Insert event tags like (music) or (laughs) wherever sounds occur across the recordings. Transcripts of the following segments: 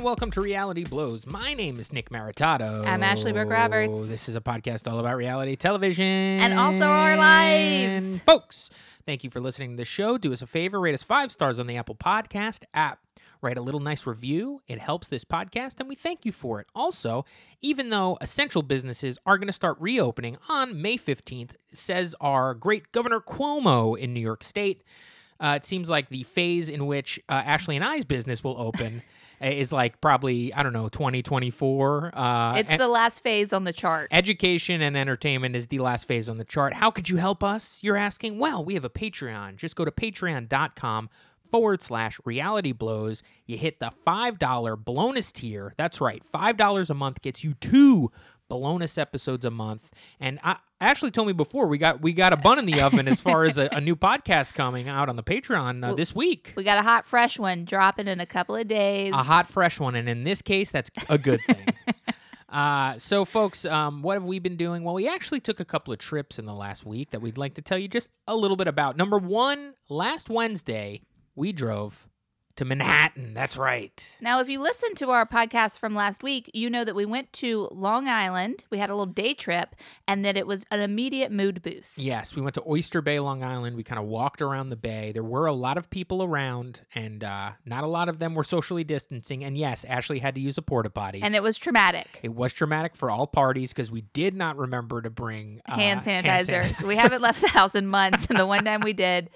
And welcome to Reality Blows. My name is Nick Maritato. I'm Ashley Brooke Roberts. This is a podcast all about reality television And also our lives. Folks, thank you for listening to the show. Do us a favor, rate us five stars on the Apple Podcast app. Write a little nice review. It helps this podcast, and we thank you for it. Also, even though essential businesses are going to start reopening on May 15th, says our great Governor Cuomo in New York State, uh, it seems like the phase in which uh, Ashley and I's business will open (laughs) is like probably, I don't know, 2024. Uh, It's the last phase on the chart. Education and entertainment is the last phase on the chart. How could you help us? You're asking. Well, we have a Patreon. Just go to patreon.com forward slash reality blows. You hit the $5 bonus tier. That's right. $5 a month gets you two bonus episodes a month. And I, Ashley told me before we got we got a bun in the oven as far as a, a new podcast coming out on the Patreon uh, this week. We got a hot, fresh one dropping in a couple of days. A hot, fresh one. And in this case, that's a good thing. (laughs) Uh, so, folks, um, what have we been doing? Well, we actually took a couple of trips in the last week that we'd like to tell you just a little bit about. Number one, last Wednesday, we drove to Manhattan. That's right. Now, if you listened to our podcast from last week, you know that we went to Long Island. We had a little day trip, and that it was an immediate mood boost. Yes, we went to Oyster Bay, Long Island. We kind of walked around the bay. There were a lot of people around, and uh, not a lot of them were socially distancing. And yes, Ashley had to use a porta potty. And it was traumatic. it was traumatic for all parties because we did not remember to bring uh, hand sanitizer. We haven't left the house in months, and the one (laughs) time we did,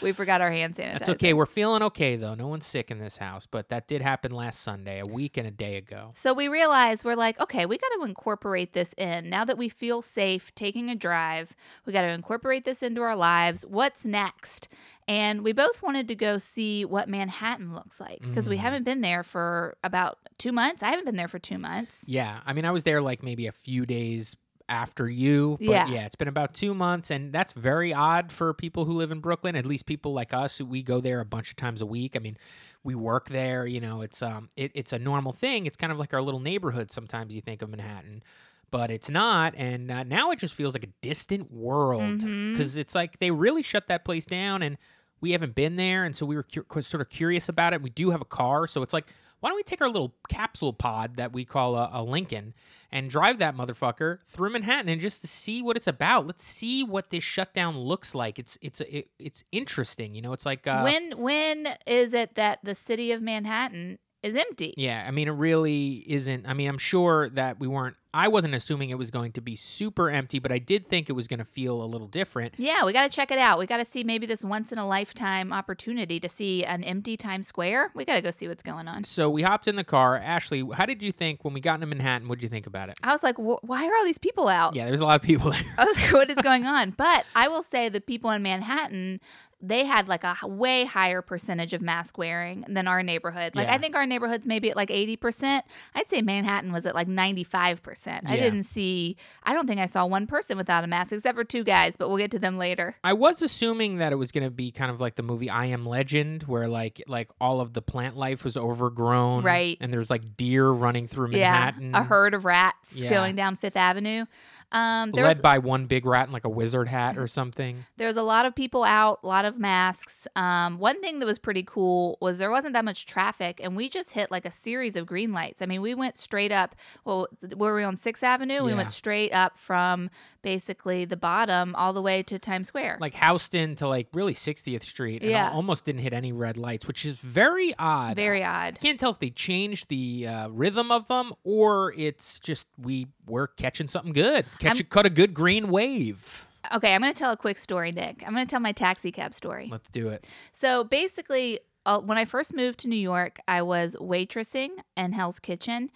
we forgot our hand sanitizer. That's okay. We're feeling okay though. No one's sick in this house, but that did happen last Sunday, a week and a day ago. So we realized we're like, okay, we got to incorporate this in. Now that we feel safe taking a drive, we got to incorporate this into our lives. What's next? And we both wanted to go see what Manhattan looks like because we Mm. haven't been there for about two months. I haven't been there for two months. Yeah, I mean, I was there like maybe a few days after you, but yeah. Yeah. it's been about two months, and that's very odd for people who live in Brooklyn. At least people like us, who we go there a bunch of times a week. I mean, we work there. You know, it's um, it, it's a normal thing. It's kind of like our little neighborhood. Sometimes you think of Manhattan. But it's not, and uh, now it just feels like a distant world because it's like they really shut that place down, and we haven't been there, and so we were cu- sort of curious about it. We do have a car, so it's like, why don't we take our little capsule pod that we call a, a Lincoln and drive that motherfucker through Manhattan and just to see what it's about? Let's see what this shutdown looks like. It's it's it, it's interesting, you know. It's like uh, when when is it that the city of Manhattan is empty? yeah, I mean, it really isn't. I mean, I'm sure that we weren't. I wasn't assuming it was going to be super empty, but I did think it was going to feel a little different. Yeah, we got to check it out. We got to see maybe this once in a lifetime opportunity to see an empty Times Square. We got to go see what's going on. So we hopped in the car. Ashley, how did you think when we got into Manhattan? What did you think about it? I was like, why are all these people out? Yeah, there's a lot of people there. I was like, what is going on? But I will say the people in Manhattan, they had like a way higher percentage of mask wearing than our neighborhood. Like Yeah. I think our neighborhood's maybe at like 80%. I'd say Manhattan was at like 95%. I Yeah. didn't see, I don't think I saw one person without a mask except for two guys, but we'll get to them later. I was assuming that it was going to be kind of like the movie I Am Legend, where like like all of the plant life was overgrown, Right. And there's like deer running through Manhattan, Yeah, a herd of rats Yeah. going down Fifth Avenue. Um, there led was, by one big rat in like a wizard hat or something. (laughs) there was a lot of people out, a lot of masks. Um, one thing that was pretty cool was there wasn't that much traffic, and we just hit like a series of green lights. I mean, we went straight up. Well, were we on Sixth Avenue? We went straight up from basically the bottom all the way to Times Square. Like Houston to like really 60th Street, and Yeah. almost didn't hit any red lights, which is very odd. Very odd. I can't tell if they changed the uh, rhythm of them or it's just we were catching something good. Catch a, cut a good green wave. Okay, I'm going to tell a quick story, Nick. I'm going to tell my taxi cab story. Let's do it. So basically, uh, when I first moved to New York, I was waitressing in Hell's Kitchen.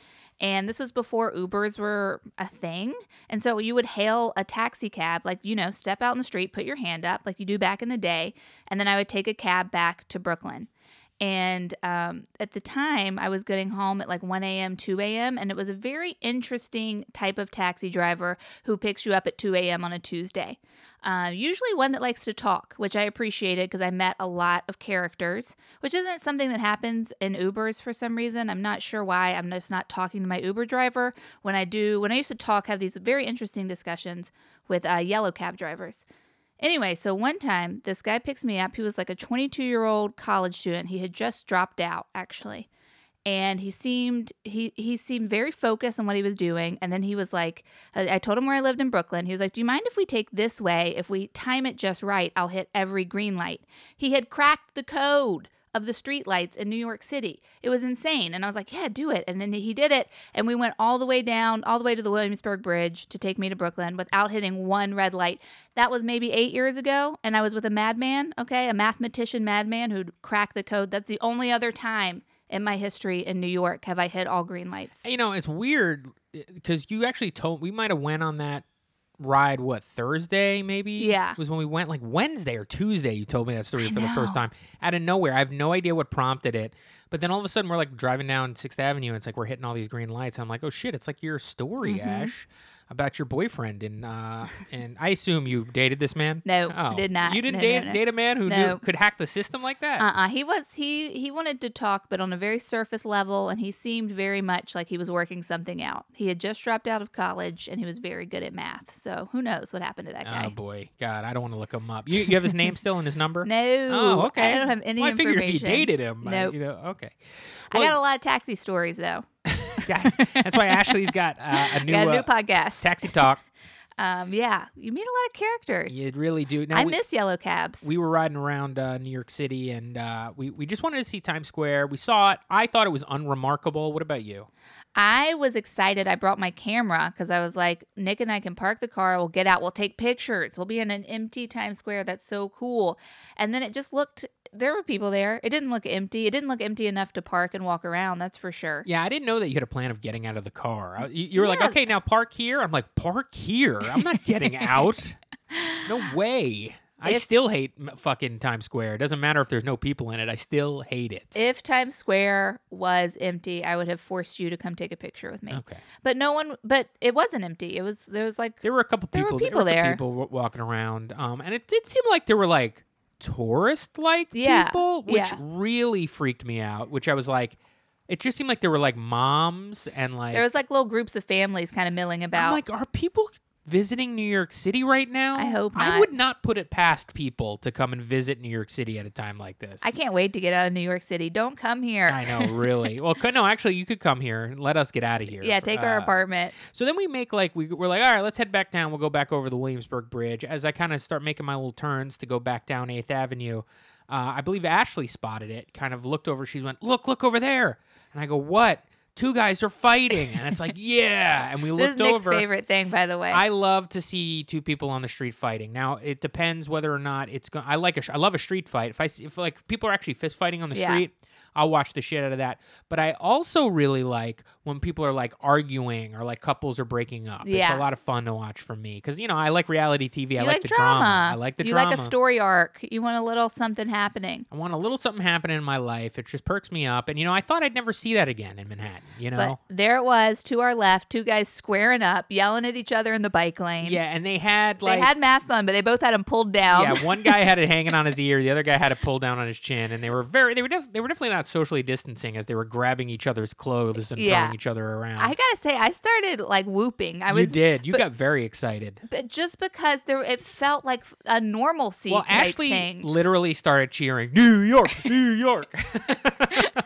And this was before Ubers were a thing. And so you would hail a taxi cab, like, you know, step out in the street, put your hand up, like you do back in the day. And then I would take a cab back to Brooklyn. And um, at the time, I was getting home at like 1 a.m., 2 a.m., and it was a very interesting type of taxi driver who picks you up at 2 a.m. on a Tuesday. Uh, usually one that likes to talk, which I appreciated because I met a lot of characters, which isn't something that happens in Ubers for some reason. I'm not sure why. I'm just not talking to my Uber driver. When I do, when I used to talk, have these very interesting discussions with uh, yellow cab drivers. Anyway, so one time this guy picks me up. He was like a 22 year old college student. He had just dropped out, actually. and he seemed he he seemed very focused on what he was doing. And then he was like, I, I told him where I lived in Brooklyn. He was like, "Do you mind if we take this way? If we time it just right, I'll hit every green light." He had cracked the code of the streetlights in New York City. It was insane. And I was like, yeah, do it. And then he did it. And we went all the way down, all the way to the Williamsburg Bridge to take me to Brooklyn without hitting one red light. That was maybe eight years ago. And I was with a madman, okay, a mathematician madman who'd cracked the code. That's the only other time in my history in New York have I hit all green lights. You know, it's weird eh, because you actually told we might have went on that ride what Thursday maybe? Yeah. was when we went like Wednesday or Tuesday you told me that story I for the first time. Out of nowhere I have no idea what prompted it but then all of a sudden we're like driving down 6th Avenue and it's like we're hitting all these green lights I'm like oh shit it's like your story Mhm. Ash about your boyfriend and uh and I assume you dated this man No, oh did not. you didn't No, date no, no. date a man who knew, could hack the system like that Uh-uh. He was he he wanted to talk, but on a very surface level, and he seemed very much like he was working something out. He had just dropped out of college, and he was very good at math. So who knows what happened to that guy? oh boy God I don't want to look him up you, you have his name still and his number (laughs) no. Oh, okay. I don't have any well, I figured if you dated him, uh, Nope. you know, okay. I got a lot of taxi stories though. (laughs) guys. That's why Ashley's got uh, a (laughs) new, got a new uh, podcast. taxi talk. (laughs) um, yeah, you meet a lot of characters. You really do. Now I we, miss yellow cabs. we were riding around uh, New York City, and uh, we we just wanted to see Times Square. We saw it. I thought it was unremarkable. What about you? I was excited. I brought my camera because I was like, Nick and I can park the car. We'll get out. We'll take pictures. We'll be in an empty Times Square. That's so cool. And then it just looked, there were people there. It didn't look empty. It didn't look empty enough to park and walk around. That's for sure. Yeah, I didn't know that you had a plan of getting out of the car. I- You, you were like, okay, now park here. I'm like, park here. I'm not getting (laughs) out. (laughs) No way. I If- still hate fucking Times Square. It doesn't matter if there's no people in it. I still hate it. If Times Square was empty, I would have forced you to come take a picture with me. okay. But no one, but it wasn't empty. It was, there was like, There were a couple There were people. people were some there. people walking around, um, and it did seem like there were like tourist-like Yeah, people, which yeah. really freaked me out. Which I was like, it just seemed like there were like moms and like. there was like little groups of families kind of milling about. I'm like, are people visiting New York City right now? I hope I would not put it past people to come and visit New York City at a time like this. I can't wait to get out of New York City. Don't come here. I know, really. (laughs) well, could, no, actually, you could come here and let us get out of here. Yeah, take our Uh, apartment. So then we make like we, we're like, all right, let's head back down. We'll go back over the Williamsburg Bridge. As I kind of start making my little turns to go back down Eighth Avenue, uh, I believe Ashley spotted it. Kind of looked over. She went, "Look, look over there!" And I go, "What?" Two guys are fighting, and it's like, (laughs) "Yeah!" And we This is looked Nick's over. favorite thing, by the way. I love to see two people on the street fighting. Now it depends whether or not it's going. I like a. sh- I love a street fight. If I see, if like people are actually fist fighting on the Yeah. street, I'll watch the shit out of that. But I also really like when people are like arguing or like couples are breaking up. It's a lot of fun to watch for me because you know I like reality TV. I like, like the drama. I like the you drama. like a story arc. You want a little something happening. I want a little something happening in my life. It just perks me up. And you know I thought I'd never see that again in Manhattan. You know. But there it was, to our left, two guys squaring up, yelling at each other in the bike lane. yeah, and they had like. They had masks on, but they both had them pulled down. Yeah, one guy had it (laughs) hanging on his ear, the other guy had it pulled down on his chin, and they were very they were def- they were definitely not socially distancing as they were grabbing each other's clothes and Yeah. Each other around. I gotta say, I started like whooping. I was. you did. You but- got very excited. but just because there, it felt like a normalcy Well, Ashley thing. literally started cheering, "New York, New York." (laughs)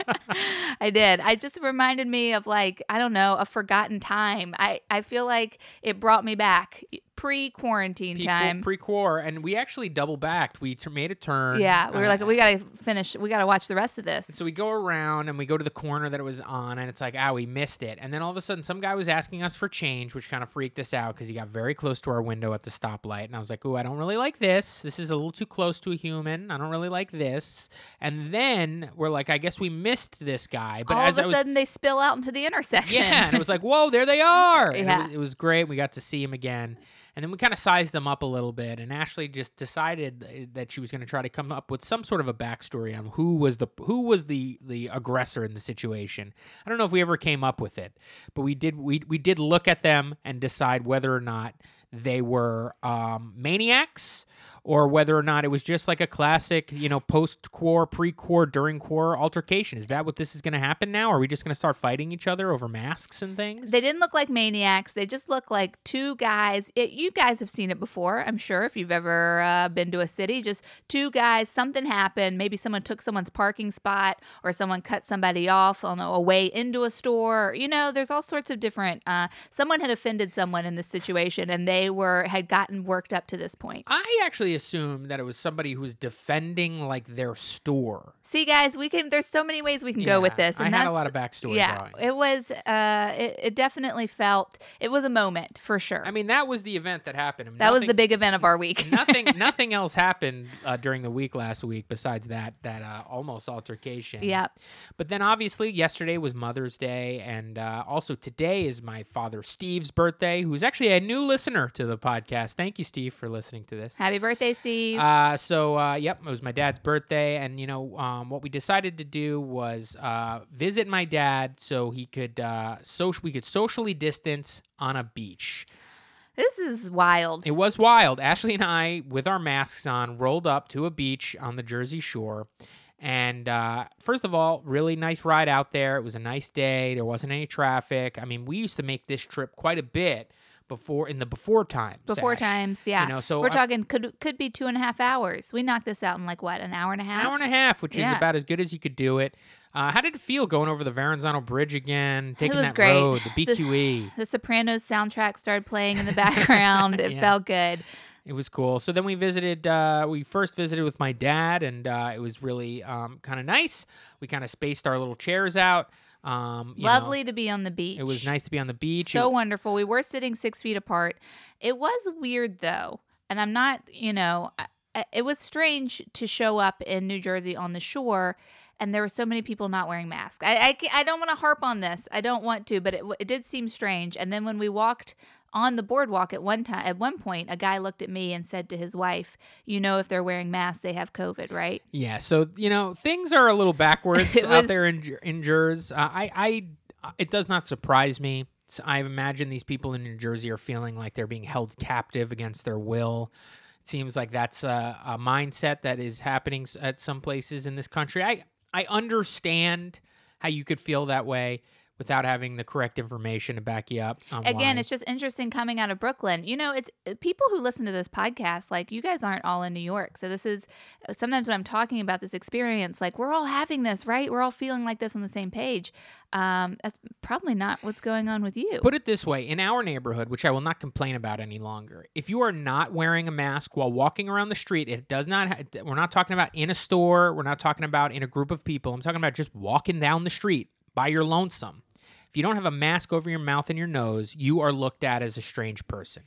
(laughs) I did. I just reminded me of like I don't know a forgotten time. I I feel like it brought me back pre quarantine time. Pre quar, and we actually double backed. We t- made a turn. yeah, we were uh, like we gotta finish. We gotta watch the rest of this. So we go around and we go to the corner that it was on, and it's like, ah, we missed it. And then all of a sudden, some guy was asking us for change, which kind of freaked us out because he got very close to our window at the stoplight. And I was like, ooh, I don't really like this. This is a little too close to a human. I don't really like this. And then we're like, I guess we missed this guy. But All as of a was. sudden, they spill out into the intersection. yeah, and it was like, whoa, there they are. (laughs) Yeah. It was, it was great. We got to see him again. And then we kind of sized them up a little bit, and Ashley just decided that she was going to try to come up with some sort of a backstory on who was the who was the the aggressor in the situation. I don't know if we ever came up with it, but we did we we did look at them and decide whether or not they were um, maniacs or whether or not it was just like a classic, you know, post-core, pre-core, during-core altercation. Is that what this is going to happen now? Are we just going to start fighting each other over masks and things? They didn't look like maniacs. They just look like two guys. It, you guys have seen it before, I'm sure, if you've ever uh, been to a city. Just two guys, something happened. Maybe someone took someone's parking spot or someone cut somebody off on a way into a store. You know, there's all sorts of different. Uh, someone had offended someone in this situation and they were had gotten worked up to this point. I actually assume that it was somebody who was defending like their store. See, guys, we can. There's so many ways we can go with Yeah, this. I And had a lot of backstory. Yeah, drawing. it was. Uh, it, it definitely felt. It was a moment for sure. I mean, that was the event that happened. that was the big event of our week. (laughs) nothing (laughs) nothing else happened uh, during the week last week besides that that uh, almost altercation yeah. but then obviously yesterday was mother's day and uh, also today is my father steve's birthday who's actually a new listener to the podcast thank you steve for listening to this Happy birthday, Steve. uh, so uh, yep, it was my dad's birthday, and you know um, what we decided to do was uh, visit my dad so he could uh, so we could socially distance on a beach. this is wild. It was wild. Ashley and I, with our masks on, rolled up to a beach on the Jersey Shore. And uh, first of all, really nice ride out there. It was a nice day. There wasn't any traffic. I mean, we used to make this trip quite a bit before in the before times. Before times, yeah. you know, so we're I- talking could could be two and a half hours. We knocked this out in like what an hour and a half. An hour and a half, which is about as good as you could do it. Uh, how did it feel going over the Verrazano Bridge again, taking was that great. road, the (laughs) The- BQE? The Sopranos soundtrack started playing in the (laughs) background. it Yeah. felt good. It was cool. So then we visited. Uh, we first visited with my dad, and uh, it was really um, kind of nice. We kind of spaced our little chairs out. Um, you know, Lovely to be on the beach. it was nice to be on the beach. So It- wonderful. We were sitting six feet apart. It was weird though, and I'm not. You know, it was strange to show up in New Jersey on the shore. And there were so many people not wearing masks. I, I, I don't want to harp on this. I don't want to, but it, it did seem strange. And then when we walked on the boardwalk at one time, at one point, a guy looked at me and said to his wife, "You know, if they're wearing masks, they have COVID, right?" yeah. So you know things are a little backwards (laughs) It out there in in Jersey. Uh, I I it does not surprise me. I imagine these people in New Jersey are feeling like they're being held captive against their will. It seems like that's a, a mindset that is happening at some places in this country. I I understand how you could feel that way without having the correct information to back you up. Again, why. it's just interesting coming out of Brooklyn. You know, it's uh, people who listen to this podcast, like you guys aren't all in New York. So this is uh, sometimes when I'm talking about this experience, like we're all having this, right? We're all feeling like this on the same page. Um, that's probably not what's going on with you. Put it this way in our neighborhood, which I will not complain about any longer, if you are not wearing a mask while walking around the street, it does not, ha- we're not talking about in a store, we're not talking about in a group of people. I'm talking about just walking down the street by your lonesome. You don't have a mask over your mouth and your nose, you are looked at as a strange person.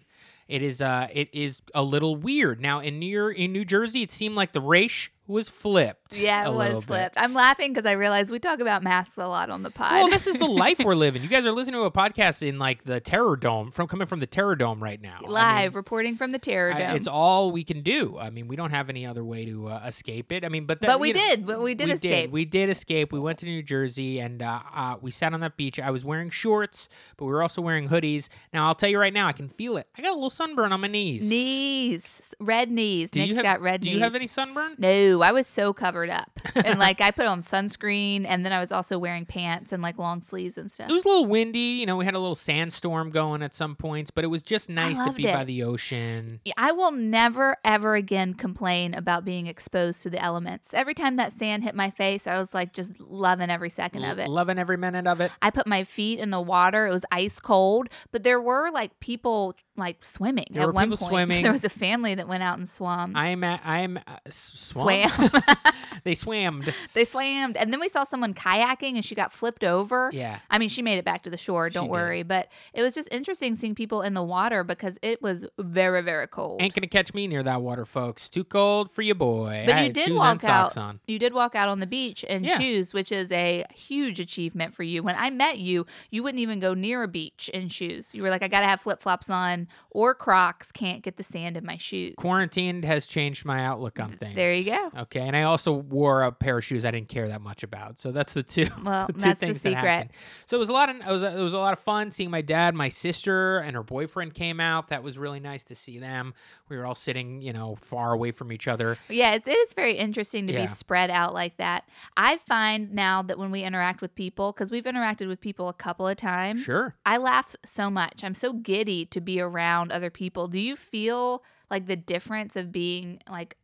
It is uh it is a little weird. Now in New York, in New Jersey, it seemed like the race was flipped. yeah, it was bit. flipped. I'm laughing because I realize we talk about masks a lot on the pod. Well, this is the life we're (laughs) living. You guys are listening to a podcast in like the Terror Dome from coming from the Terror Dome right now. I mean, live reporting from the Terror I- Dome. it's all we can do. I mean, we don't have any other way to uh, escape it. I mean, but that, but we know, did. But we did we escape. Did. We did escape. We went to New Jersey and uh, uh, we sat on that beach. I was wearing shorts, but we were also wearing hoodies. Now I'll tell you right now, I can feel it. I got a little sunburn on my knees. Knees, red knees. Do Nick's have, got red Do knees. Do you have any sunburn? No, I was so covered up. and like I put on sunscreen and then I was also wearing pants and like long sleeves and stuff. It was a little windy. You know, we had a little sandstorm going at some points, but it was just nice to be by the ocean. I will never ever again complain about being exposed to the elements. Every time that sand hit my face, I was like just loving every second of it. Loving every minute of it. I put my feet in the water. It was ice cold, but there were like people like swimming There at were one people point. (laughs) swimming. There was a family that went out and swam. I am. At, I am. Uh, swam. Swam. (laughs) they swammed. (laughs) they swam, and then we saw someone kayaking, and she got flipped over. Yeah. I mean, she made it back to the shore. Don't She did. worry. But it was just interesting seeing people in the water because it was very, very cold. Ain't gonna catch me near that water, folks. Too cold for you, boy. but I you had did shoes walk socks out. on. You did walk out on the beach in Yeah. shoes, which is a huge achievement for you. When I met you, you wouldn't even go near a beach in shoes. You were like, I gotta have flip flops on or Crocs. Can't get the sand in my shoes. Quarantined has changed my outlook on things. There you go. Okay, and I also wore a pair of shoes I didn't care that much about. So that's the two, (laughs) Well, the two that's the things that secret. happened. So it was a lot of it was, it was a lot of fun seeing my dad, my sister, and her boyfriend came out. That was really nice to see them. We were all sitting, you know, far away from each other. Yeah, it, it is very interesting to Yeah. be spread out like that. I find now that when we interact with people, because we've interacted with people a couple of times, Sure. I laugh so much. I'm so giddy to be around other people. Do you feel like the difference of being like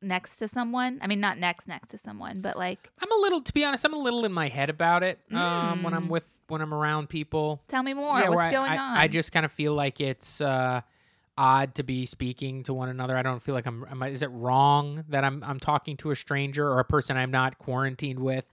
next to someone? I mean, not next next to someone, but like, I'm a little, to be honest, I'm a little in my head about it um, when I'm Mm. with when I'm around people. tell me more. Yeah, What's I- going I, on? I just kind of feel like it's uh, odd to be speaking to one another. I don't feel like I'm. Am I, is it wrong that I'm I'm talking to a stranger or a person I'm not quarantined with?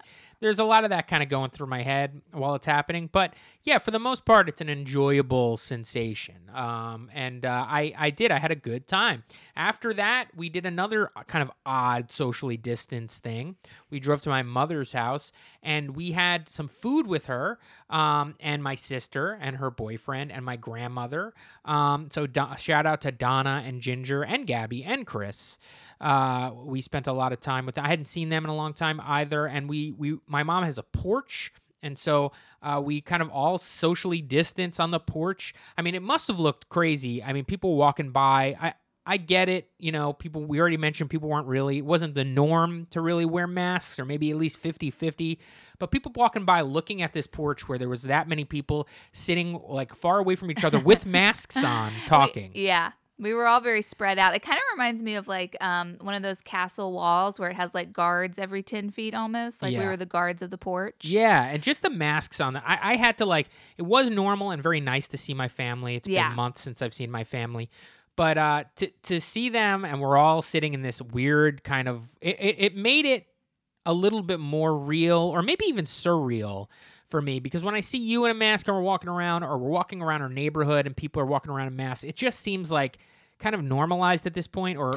There's a lot of that kind of going through my head while it's happening, but yeah, for the most part, it's an enjoyable sensation. Um, and uh, I I did I had a good time. After that, we did another kind of odd socially distanced thing. We drove to my mother's house and we had some food with her um, and my sister and her boyfriend and my grandmother. Um, so do- shout out to Donna and Ginger and Gabby and Chris. Uh, we spent a lot of time with them. I hadn't seen them in a long time either. And we, we my mom has a porch. And so uh, we kind of all socially distance on the porch. I mean, it must have looked crazy. I mean, people walking by. I, I get it. You know, people, we already mentioned people weren't really, it wasn't the norm to really wear masks or maybe at least 50 50. But people walking by looking at this porch where there was that many people sitting like far away from each other with (laughs) masks on talking. yeah. We were all very spread out. It kind of reminds me of like um, one of those castle walls where it has like guards every 10 feet almost. Like we were the guards of the porch. Yeah, and just the masks on. The, I, I had to like. It was normal and very nice to see my family. It's Yeah. been months since I've seen my family, but uh, to to see them and we're all sitting in this weird kind of. It, it, it made it a little bit more real, or maybe even surreal for me because when I see you in a mask and we're walking around, or we're walking around our neighborhood and people are walking around in masks, it just seems like kind of normalized at this point or or-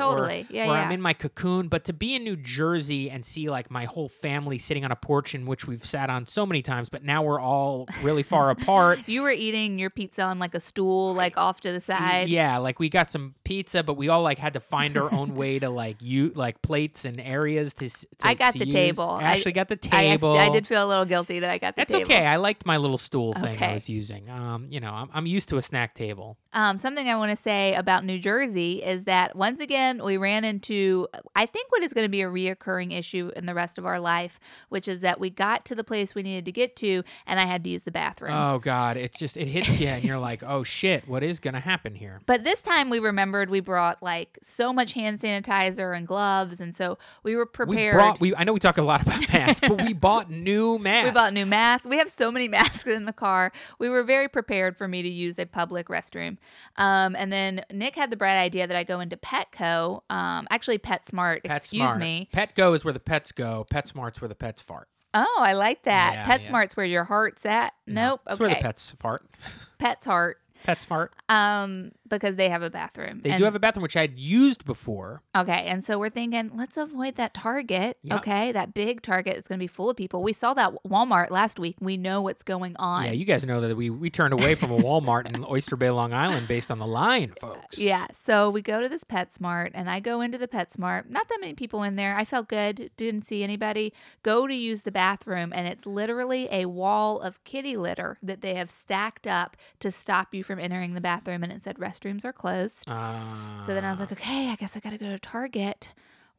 Yeah, or yeah. I'm in my cocoon. But to be in New Jersey and see like my whole family sitting on a porch in which we've sat on so many times, but now we're all really far (laughs) apart. You were eating your pizza on like a stool, like off to the side. Yeah, like we got some pizza, but we all like had to find our own way to like you like plates and areas to. to I got to the use. table. I- Ashley got the table. I did feel a little guilty that I got the That's table. okay. I liked my little stool thing I was using. Um, you know, I'm, I'm used to a snack table. Um, something I want to say about New Jersey is that once again we ran into I think what is going to be a reoccurring issue in the rest of our life, which is that we got to the place we needed to get to, and I had to use the bathroom. Oh God, it's just it hits you, and you're like, oh shit, what is gonna happen here? But this time we remembered we brought like so much hand sanitizer and gloves, and so we were prepared. We brought. We I know we talk a lot about (laughs) masks, but we bought new masks. We bought new masks. We have so many (laughs) masks in the car. We were very prepared for me to use a public restroom. Um, and then Nick had the bright idea that I go into Petco, um, actually PetSmart. Pet excuse Smart. me. Petco is where the pets go. PetSmart's where the pets fart. Oh, I like that. Yeah, yeah. PetSmart's where your heart's at. Nope. That's okay. where the pets fart. (laughs) Pet's heart. Pets fart. Um, because they have a bathroom. They And- do have a bathroom which I had used before. Okay, and so we're thinking, let's avoid that Target. Yeah. Okay, that big Target is going to be full of people. We saw that Walmart last week. We know what's going on. Yeah, you guys know that we we turned away from a Walmart in Oyster Bay, Long Island, based on the line, folks. Yeah, so we go to this PetSmart, and I go into the PetSmart. Not that many people in there. I felt good. Didn't see anybody. Go to use the bathroom, and it's literally a wall of kitty litter that they have stacked up to stop you from entering the bathroom. And it said restrooms are closed. Uh, So then I was like, okay, I guess I got to go to Target.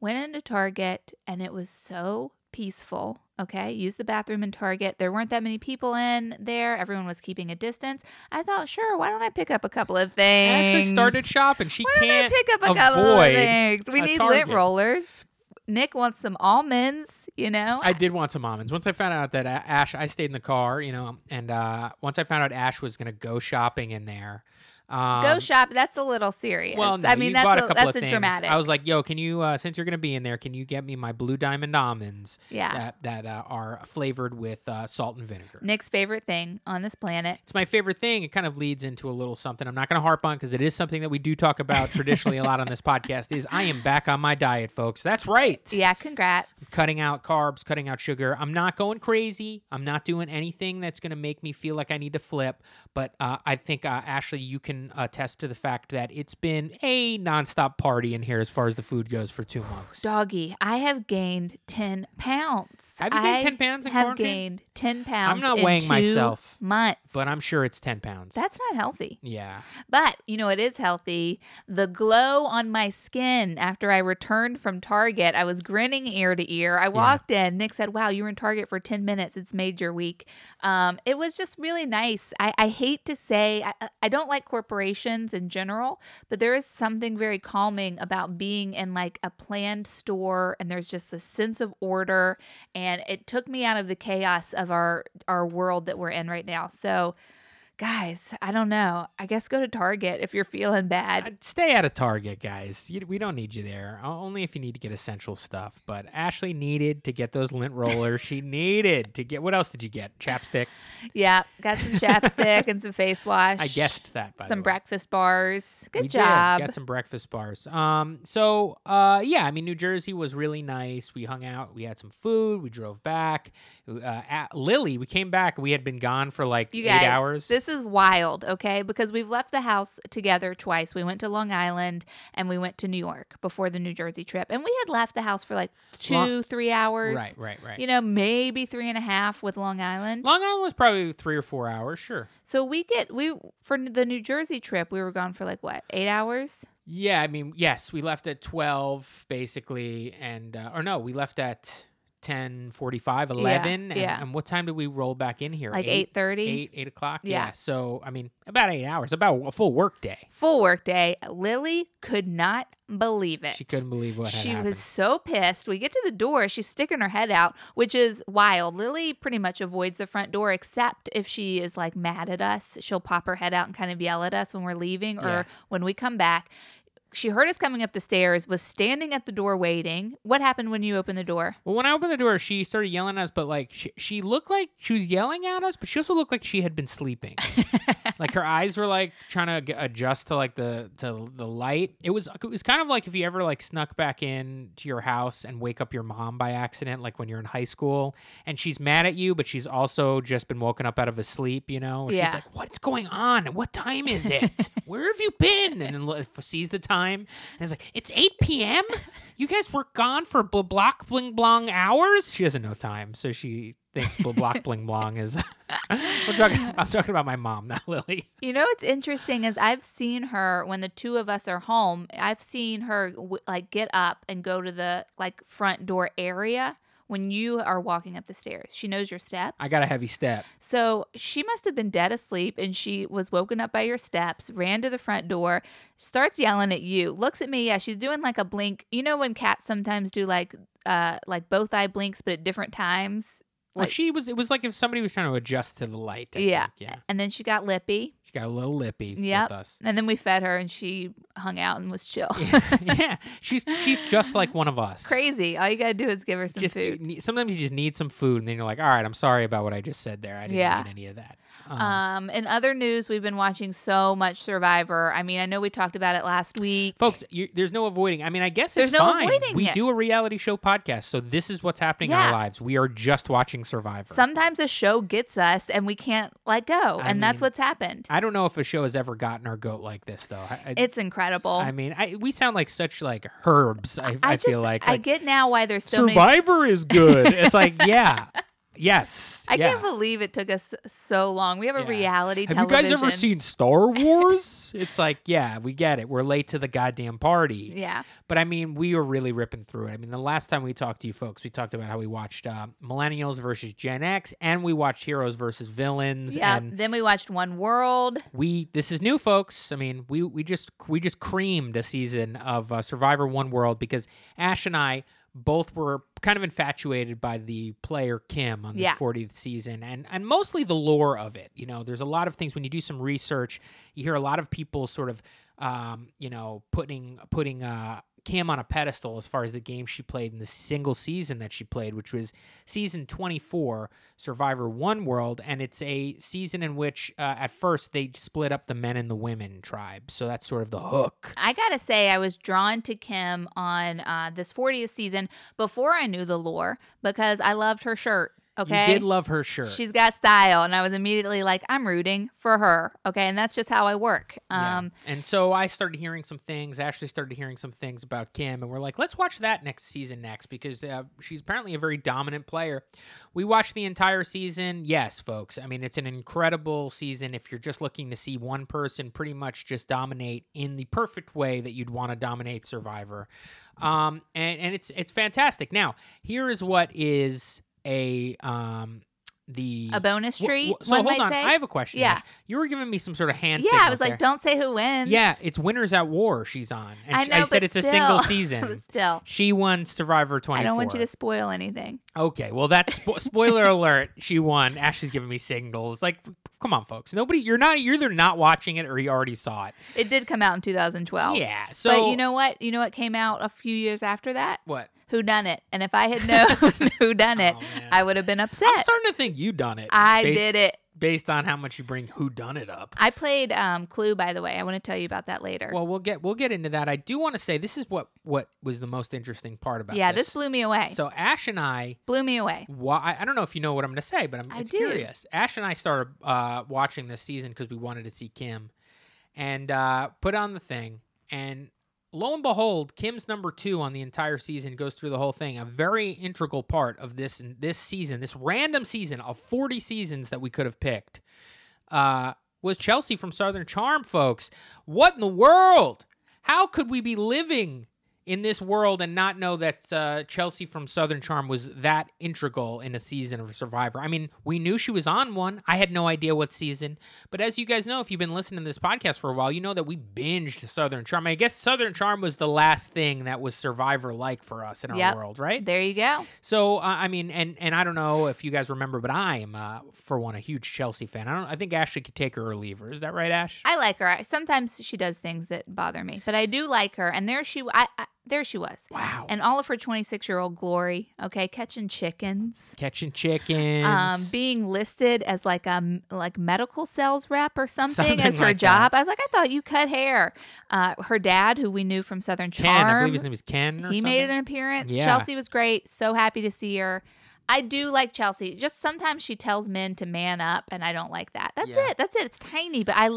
Went into Target and it was so peaceful. Okay, used the bathroom in Target. There weren't that many people in there. Everyone was keeping a distance. I thought, sure, why don't I pick up a couple of things? Ashley started shopping. She Why don't I can't pick up a couple of things? We need Target. lint rollers. Nick wants some almonds. You know, I did want some almonds. Once I found out that Ash, I stayed in the car, you know, and uh, once I found out Ash was going to go shopping in there. Um, go shop. That's a little serious. Well, no, I mean, that's bought a a, couple that's of a things. dramatic. I was like, "Yo, can you, uh, since you're gonna be in there, can you get me my blue diamond almonds yeah. that that uh, are flavored with uh, salt and vinegar?" Nick's favorite thing on this planet. It's my favorite thing. It kind of leads into a little something. I'm not going to harp on because it is something that we do talk about traditionally a lot on this (laughs) podcast. Is I am back on my diet, folks. That's right. Yeah, congrats. Cutting out carbs, cutting out sugar. I'm not going crazy. I'm not doing anything that's going to make me feel like I need to flip. But uh, I think uh, Ashley, you can can attest to the fact that it's been a nonstop party in here as far as the food goes for two months. Doggy, I have gained 10 pounds. Have you gained I 10 pounds in have quarantine? gained 10 pounds. I'm not in weighing myself, Months. But I'm sure it's 10 pounds. That's not healthy. yeah. But you know, it is healthy. The glow on my skin after I returned from Target, I was grinning ear to ear. I walked in. Nick said, Wow, you were in Target for 10 minutes. It's made your week. Um, it was just really nice. I, I hate to say, I, I don't like corporations in general, but there is something very calming about being in like a planned store and there's just a sense of order. And it took me out of the chaos of our, our world that we're in right now. So, guys, I don't know. I guess go to Target if you're feeling bad. I'd stay out of Target, guys. You, we don't need you there. Only if you need to get essential stuff. But Ashley needed to get those lint rollers. she needed to get. What else did you get? Chapstick. Yeah, got some chapstick and some face (laughs) wash. I guessed that. By some the way. breakfast bars. Good we job. Did. Got some breakfast bars. Um. So, uh, yeah. I mean, New Jersey was really nice. We hung out. We had some food. We drove back. Uh, Lily, we came back. We had been gone for like you eight guys, hours. this is wild, okay? Because we've left the house together twice. We went to Long Island and we went to New York before the New Jersey trip. And we had left the house for like two, Long- three hours. right. Right. Right. You know, maybe three and a half with Long Island. Long Island was probably three or four hours. Sure. So we get we for the New Jersey trip, we were gone for like what, eight hours? Yeah, I mean, yes, we left at 12 basically and uh, or no, we left at 10 45 11 and, yeah. and what time did we roll back in here Like eight thirty. 8 8 o'clock Yeah. yeah so i mean about eight hours about a full work day Full work day. Lily could not believe it. she couldn't believe what had She happened was so pissed. We get to the door, she's sticking her head out, which is wild. Lily pretty much avoids the front door except if she is like mad at us. She'll pop her head out and kind of yell at us when we're leaving or Yeah. when we come back. She heard us coming up the stairs, was standing at the door waiting. What happened when you opened the door? well when i opened the door she started yelling at us but like she, she looked like she was yelling at us but she also looked like she had been sleeping (laughs) like her eyes were like trying to get, adjust to like the to the light. It was it was kind of like if you ever like snuck back in to your house and wake up your mom by accident, like when you're in high school, and she's mad at you, but she's also just been woken up out of a sleep. You know, Yeah. she's like, "What's going on? What time is it? (laughs) Where have you been?" And then sees the time and it's like, "It's eight p.m. You guys were gone for bl- block bling blong hours." She doesn't know time, so she thinks bl- block bling blong is. (laughs) We're talking. I'm talking about my mom, not Lily. You know what's interesting is I've seen her when the two of us are home. I've seen her like get up and go to the like front door area when you are walking up the stairs. She knows your steps. I got a heavy step. So she must have been dead asleep and she was woken up by your steps, ran to the front door, starts yelling at you, looks at me. Yeah, she's doing like a blink. You know when cats sometimes do like uh like both eye blinks but at different times? Well, Like- she was. It was like if somebody was trying to adjust to the light. I yeah. think, yeah. And then she got lippy. Got a little lippy Yep. with us. And then we fed her and she hung out and was chill. (laughs) yeah, (laughs) yeah. she's she's just like one of us. Crazy. All you gotta do is give her some Just food. sometimes you just need some food, and then you're like, all right, I'm sorry about what I just said there. I didn't Yeah. need any of that. Um, Um, in other news, we've been watching so much Survivor. I mean, I know we talked about it last week. Folks, you, there's no avoiding. I mean, I guess There's it's no fine. avoiding we it. do a reality show podcast, so this is what's happening in our lives. We are just watching Survivor. Sometimes a show gets us and we can't let go, I and that's what's happened. I don't know if a show has ever gotten our goat like this, though. I, I, It's incredible. I mean, I, we sound like such like herbs. I, I, just, feel like, I get now why there's so many. Survivor is good. it's like, (laughs) yeah, yes. I yeah. can't believe it took us so long. We have a Yeah. reality Have television. you guys ever seen Star Wars? (laughs) it's like, yeah, we get it. We're late to the goddamn party. Yeah, But I mean, we were really ripping through it. I mean, the last time we talked to you folks, we talked about how we watched uh, Millennials versus Gen X, and we watched Heroes versus Villains. yeah. And Then we watched One World. we this is new, folks. I mean, we we just we just creamed a season of uh, Survivor One World because Ash and I both were kind of infatuated by the player Kim on this Yeah. 40th season and and mostly the lore of it. You know, there's a lot of things when you do some research, you hear a lot of people sort of um, you know, putting putting uh Kim on a pedestal as far as the game she played in the single season that she played, which was season 24, Survivor One World. And it's a season in which, uh, at first, they split up the men and the women tribes. So that's sort of the hook. I gotta say, I was drawn to Kim on uh, this 40th season before I knew the lore because I loved her shirt. Okay. You did love her shirt. She's got style, and I was immediately like, I'm rooting for her. Okay, and that's just how I work. Yeah. Um, and so I started hearing some things. Ashley started hearing some things about Kim, and we're like, let's watch that next season next because uh, she's apparently a very dominant player. We watched the entire season. Yes, folks. I mean, it's an incredible season if you're just looking to see one person pretty much just dominate in the perfect way that you'd want to dominate Survivor. Um, and, and it's it's fantastic. Now, here is what is a um the a bonus treat. wh- so hold on, say. I have a question. Yeah. Ash. you were giving me some sort of hand. yeah, I was like, there. don't say who wins. Yeah, it's Winners at War. She's on, and I know, said but it's a single still. (laughs) season. still, She won Survivor 24. I don't want you to spoil anything. Okay, well, that's spo- (laughs) spoiler alert. She won. Ashley's giving me signals. Like, come on, folks. Nobody, you're not. You're either not watching it or you already saw it. It did come out in 2012. Yeah. So, but you know what? You know what came out a few years after that? what? Who done it? And if I had known (laughs) (laughs) who done it, Oh. I would have been upset. I'm starting to think you done it. I based, did it. based on how much you bring who done it up. I played um, Clue, by the way. I want to tell you about that later. Well, we'll get we'll get into that. I do want to say this is what what was the most interesting part about yeah, this. this blew me away. So Ash and I blew me away. why I, don't know if you know what I'm going to say, but I'm I it's do. curious. Ash and I started uh, watching this season because we wanted to see Kim, and uh, put on the thing, and lo and behold, Kim's number two on the entire season goes through the whole thing. A very integral part of this this season, this random season of 40 seasons that we could have picked, uh, was Chelsea from Southern Charm, folks. What in the world? How could we be living in this world and not know that uh, Chelsea from Southern Charm was that integral in a season of Survivor. I mean, we knew she was on one. I had no idea what season. But as you guys know, if you've been listening to this podcast for a while, you know that we binged Southern Charm. I guess Southern Charm was the last thing that was Survivor like for us in our Yep. world, right? There you go. So uh, I mean, and and I don't know if you guys remember, but I am uh, for one a huge Chelsea fan. I don't. I think Ashley could take her or leave her. Is that right, Ash? I like her. Sometimes she does things that bother me, but I do like her. And there she, I, I there she was. wow. And all of her 26 year old glory, okay, catching chickens, Catching chickens. um, being listed as like a m- like medical sales rep or something, Something as her like job. that. I was like, I thought you cut hair. Uh, her dad, who we knew from Southern Ken. Charm, I believe his name is Ken. Or he something. made an appearance. Yeah. Chelsea was great. So happy to see her. I do like Chelsea. Just sometimes she tells men to man up, and I don't like that. That's Yeah. it. That's it. It's tiny, but I.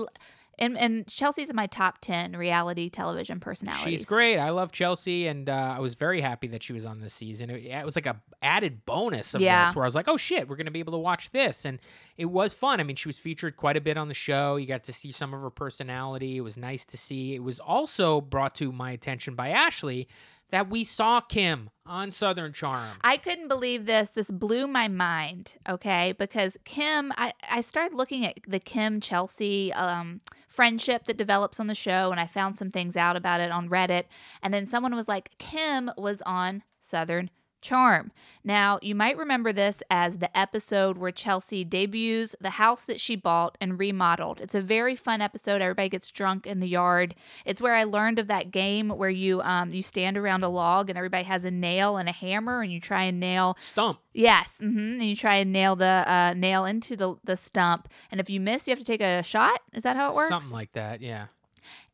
And, and Chelsea's in my top 10 reality television personalities. She's great. I love Chelsea, and uh, I was very happy that she was on this season. It, it was like a added bonus of Yeah. this, where I was like, "Oh shit, we're gonna be able to watch this," and it was fun. I mean, she was featured quite a bit on the show. You got to see some of her personality. It was nice to see. It was also brought to my attention by Ashley that we saw Kim on Southern Charm. I couldn't believe this. This blew my mind, okay? Because Kim, I, I started looking at the Kim Chelsea um, friendship that develops on the show, and I found some things out about it on Reddit. And then someone was like, Kim was on Southern Charm. Now, you might remember this as the episode where Chelsea debuts the house that she bought and remodeled. It's a very fun episode. Everybody gets drunk in the yard. It's where I learned of that game where you um you stand around a log and everybody has a nail and a hammer and you try and nail Stump. yes, hmm and you try and nail the uh, nail into the the stump. And if you miss, you have to take a shot. Is that how it works? Something like that. Yeah.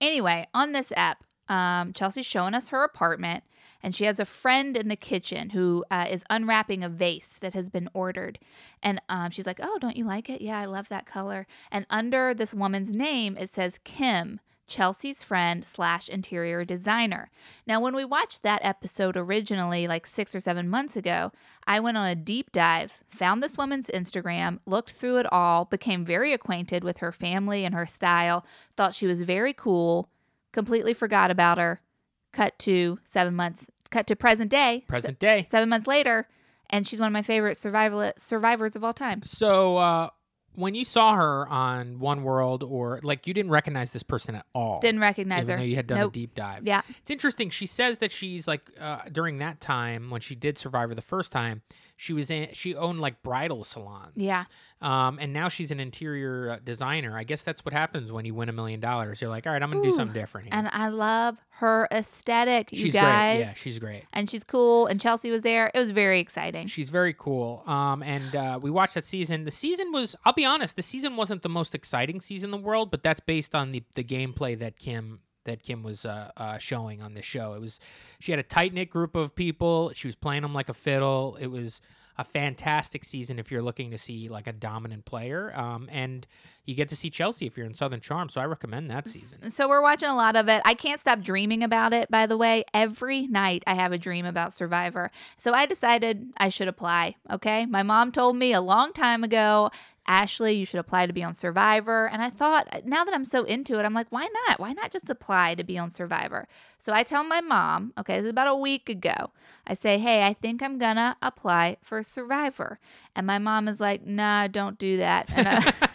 Anyway, on this app, um, Chelsea's showing us her apartment, and she has a friend in the kitchen who uh, is unwrapping a vase that has been ordered. And um, she's like, Oh, don't you like it? Yeah, I love that color. And under this woman's name, it says Kim. Chelsea's friend slash interior designer. Now, when we watched that episode originally, like six or seven months ago, I went on a deep dive, found this woman's Instagram, looked through it all, became very acquainted with her family and her style, thought she was very cool, completely forgot about her. Cut to seven months, cut to present day, Present day. seven months later, and she's one of my favorite survival survivors of all time. So uh, when you saw her on One World, or like you didn't recognize this person at all, Didn't recognize even her. though you had done a deep dive. Yeah. It's interesting. She says that she's like uh, during that time when she did Survivor the first time, she was in. She owned like bridal salons. Yeah. Um, and now she's an interior uh, designer. I guess that's what happens when you win a million dollars. You're like, all right, I'm gonna do something different here. And I love her aesthetic, you she's guys. great. Yeah, she's great. and she's cool. And Chelsea was there. It was very exciting. She's very cool. Um, and uh, we watched that season. The season was, I'll be honest, the season wasn't the most exciting season in the world, but that's based on the the gameplay that Kim that Kim was uh, uh, showing on the show. It was she had a tight knit group of people. She was playing them like a fiddle. It was a fantastic season if you're looking to see like a dominant player. Um, and you get to see Chelsea if you're in Southern Charm. So I recommend that season. So we're watching a lot of it. I can't stop dreaming about it, by the way. Every night I have a dream about Survivor. So I decided I should apply. Okay. My mom told me a long time ago Ashley, you should apply to be on Survivor. And I thought, now that I'm so into it, I'm like, why not? Why not just apply to be on Survivor? So I tell my mom, okay, this is about a week ago. I say, hey, I think I'm gonna apply for Survivor. And my mom is like, nah, don't do that. (laughs)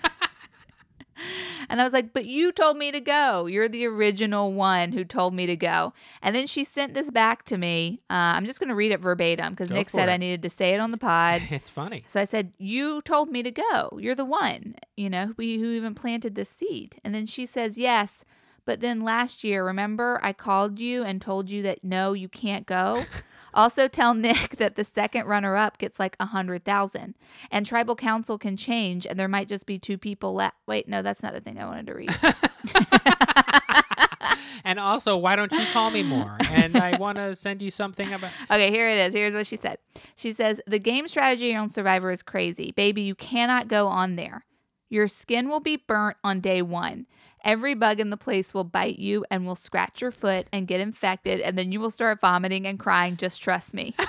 And I, was like, but you told me to go. You're the original one who told me to go. And then she sent this back to me. Uh, I'm just going to read it verbatim because Nick said it. I needed to say it on the pod. (laughs) it's funny. So I said, You told me to go. You're the one, you know, who, who even planted this seed. And then she says, Yes. But then last year, remember, I called you and told you that no, you can't go. (laughs) also, tell Nick (laughs) that the second runner up gets like a hundred thousand, and tribal council can change, and there might just be two people left. Wait, no, that's not the thing I wanted to read. (laughs) And also, why don't you call me more? And I (laughs) want to send you something about. Okay, here it is. Here's what she said. She says, The game strategy on Survivor is crazy. Baby, you cannot go on there. Your skin will be burnt on day one. Every bug in the place will bite you and will scratch your foot and get infected, and then you will start vomiting and crying. Just trust me. (laughs)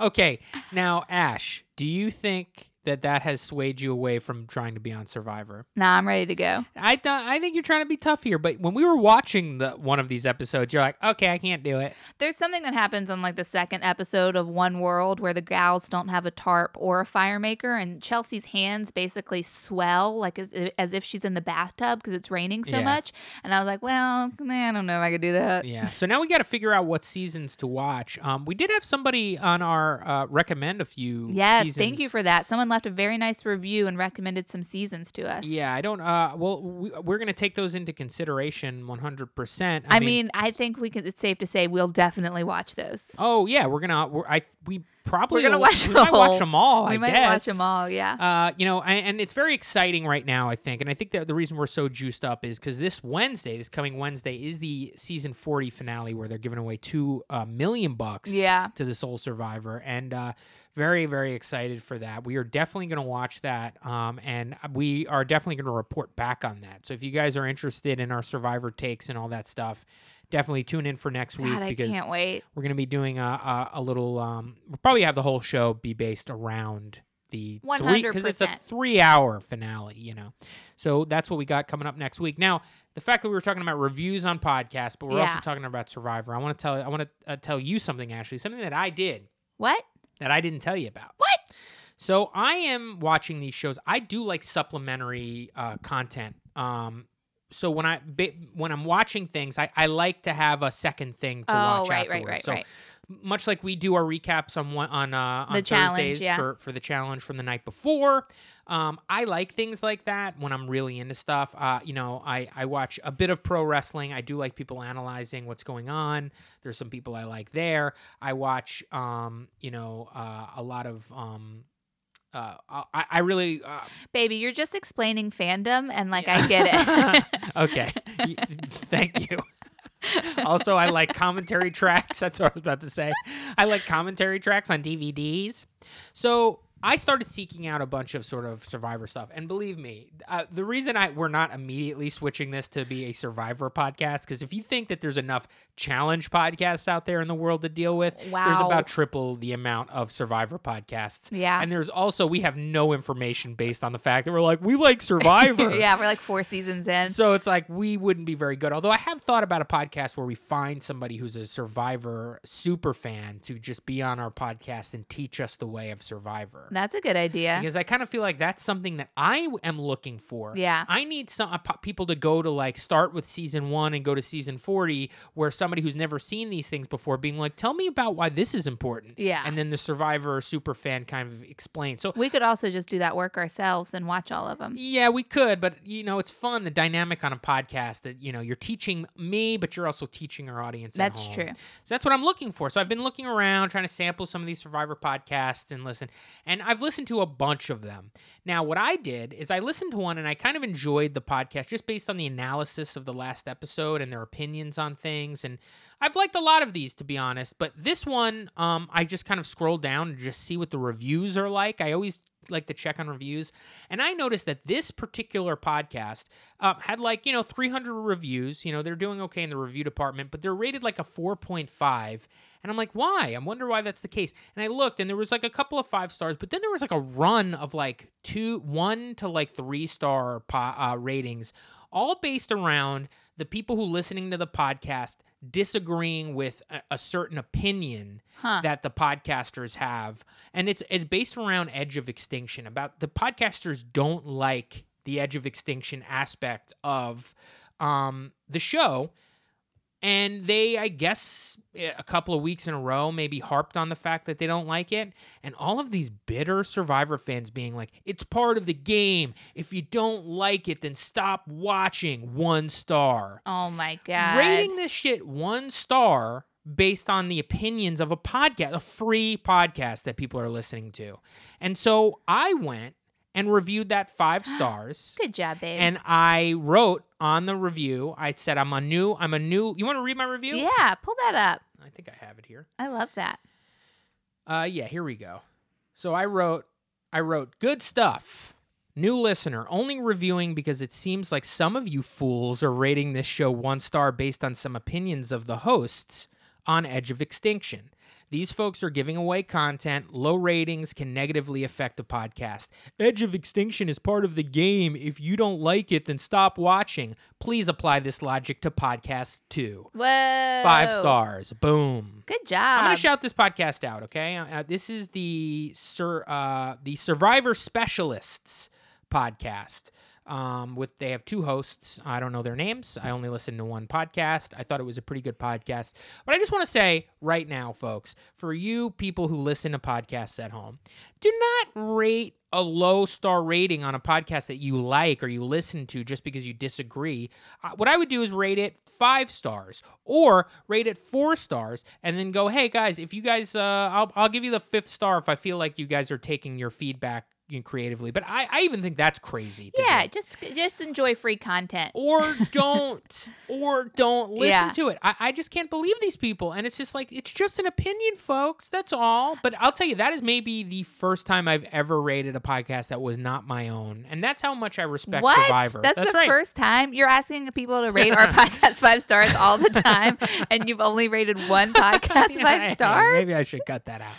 Okay, now Ash, do you think that that has swayed you away from trying to be on Survivor? nah, I'm ready to go. I th- I think you're trying to be tough here, but when we were watching the one of these episodes, you're like, okay, I can't do it. There's something that happens on like the second episode of One World where the gals don't have a tarp or a fire maker, and Chelsea's hands basically swell like as, as if she's in the bathtub because it's raining so Yeah. much. And I was like, well, nah, I don't know if I could do that. Yeah. So now we got to figure out what seasons to watch. Um, we did have somebody on our uh, recommend a few. Yes, seasons. thank you for that. Someone left a very nice review and recommended some seasons to us. Yeah, I don't. Uh, well, we, we're gonna take those into consideration 100. percent I, mean, I think we can. It's safe to say we'll definitely watch those. oh yeah, we're gonna. We're, I we probably We're gonna watch we might watch them all. we I might guess. watch them all. Yeah. Uh, you know, and, and it's very exciting right now, I think. And I think that the reason we're so juiced up is because this Wednesday, this coming Wednesday, is the season 40 finale where they're giving away two uh, million bucks yeah. to the sole Survivor. And uh, very, very excited for that. We are definitely going to watch that. Um, and we are definitely going to report back on that. So if you guys are interested in our Survivor takes and all that stuff, definitely tune in for next week God, because can't wait. we're going to be doing a, a, a little um we'll probably have the whole show be based around the 100 because it's a three hour finale you know so that's what we got coming up next week now the fact that we were talking about reviews on podcasts but we're also talking about survivor i want to tell i want to uh, tell you something ashley something that i did What? that i didn't tell you about What? so I am watching these shows. I do like supplementary uh, content. Um, so when I when I'm watching things, I, I like to have a second thing to Oh, watch right, right, afterwards. right, so right. much like we do our recaps on one, on uh, on The Thursdays yeah. for for the challenge from the night before. Um, I like things like that when I'm really into stuff. Uh, you know, I I watch a bit of pro wrestling. I do like people analyzing what's going on. There's some people I like there. I watch um, you know, uh, a lot of um uh, I, I really uh, Baby, you're just explaining fandom, and like I get it. (laughs) okay. Thank you. also, I like commentary tracks. That's what I was about to say. I like commentary tracks on DVDs. So I started seeking out a bunch of sort of Survivor stuff, and believe me, uh, the reason I we're not immediately switching this to be a Survivor podcast because if you think that there's enough challenge podcasts out there in the world to deal with, there's about triple the amount of Survivor podcasts. Yeah. and there's also we have no information based on the fact that we're like we like (laughs) Survivor. yeah, we're like four seasons in. So it's like we wouldn't be very good. Although I have thought about a podcast where we find somebody who's a Survivor super fan to just be on our podcast and teach us the way of Survivor. That's a good idea. Because I kind of feel like that's something that I am looking for. Yeah. I need some uh, people to go to like start with season one and go to season 40, where somebody who's never seen these things before being like, tell me about why this is important. Yeah. And then the Survivor super fan kind of explains. So We could also just do that work ourselves and watch all of them. yeah, we could, but you know, it's fun the dynamic on a podcast that you know you're teaching me, but you're also teaching our audience. at That's true. So that's what I'm looking for. So I've been looking around, trying to sample some of these Survivor podcasts and listen. And I've listened to a bunch of them. Now, what I did is I listened to one and I kind of enjoyed the podcast just based on the analysis of the last episode and their opinions on things. And I've liked a lot of these, to be honest. But this one, um, I just kind of scrolled down and just see what the reviews are like. I always like to check on reviews. And I noticed that this particular podcast uh, had like, you know, 300 reviews. You know, they're doing okay in the review department, but they're rated like a 4.5. And I'm like, why? I wonder why that's the case. And I looked and there was like a couple of five stars, but then there was like a run of like two, one to like three star po- uh, ratings, all based around the people who listening to the podcast disagreeing with a, a certain opinion Huh. that the podcasters have. And it's it's based around edge of extinction. About the podcasters don't like the edge of extinction aspect of um the show and they i guess eh, a couple of weeks in a row maybe harped on the fact that they don't like it and all of these bitter survivor fans being like it's part of the game if you don't like it then stop watching one star Oh my god. rating this shit one star based on the opinions of a podcast, a free podcast that people are listening to. And so I went and reviewed that five (gasps) stars. Good job, babe. And I wrote on the review, I said, I'm a new, I'm a new, you want to read my review? yeah, pull that up. I think I have it here. I love that. Uh, yeah, here we go. So I wrote, I wrote, good stuff. New listener, only reviewing because it seems like some of you fools are rating this show one star based on some opinions of the hosts on Edge of Extinction. These folks are giving away content. Low ratings can negatively affect a podcast. Edge of Extinction is part of the game. If you don't like it, then stop watching. Please apply this logic to podcasts too. Whoa. Five stars. Boom. Good job. I'm gonna shout this podcast out. Okay, uh, this is the Sur- uh, the Survivor Specialists podcast. Um, with they have two hosts. I don't know their names. I only listened to one podcast. I thought it was a pretty good podcast. But I just want to say right now, folks, for you people who listen to podcasts at home, do not rate a low star rating on a podcast that you like or you listen to just because you disagree. Uh, what I would do is rate it five stars or rate it four stars and then go, hey guys, if you guys, uh, I'll, I'll give you the fifth star if I feel like you guys are taking your feedback you know, creatively. But I, I even think that's crazy. yeah, do. just just enjoy free content. Or (laughs) don't, or don't listen Yeah. to it. I, I just can't believe these people. And it's just like, it's just an opinion, folks. That's all. But I'll tell you, that is maybe the first time I've ever rated a podcast that was not my own. And that's how much I respect what? Survivor. That's, the right. first time you're asking people to rate (laughs) our podcast five stars all the time, (laughs) and you've only rated one podcast Yeah, five stars. Maybe I should cut that out.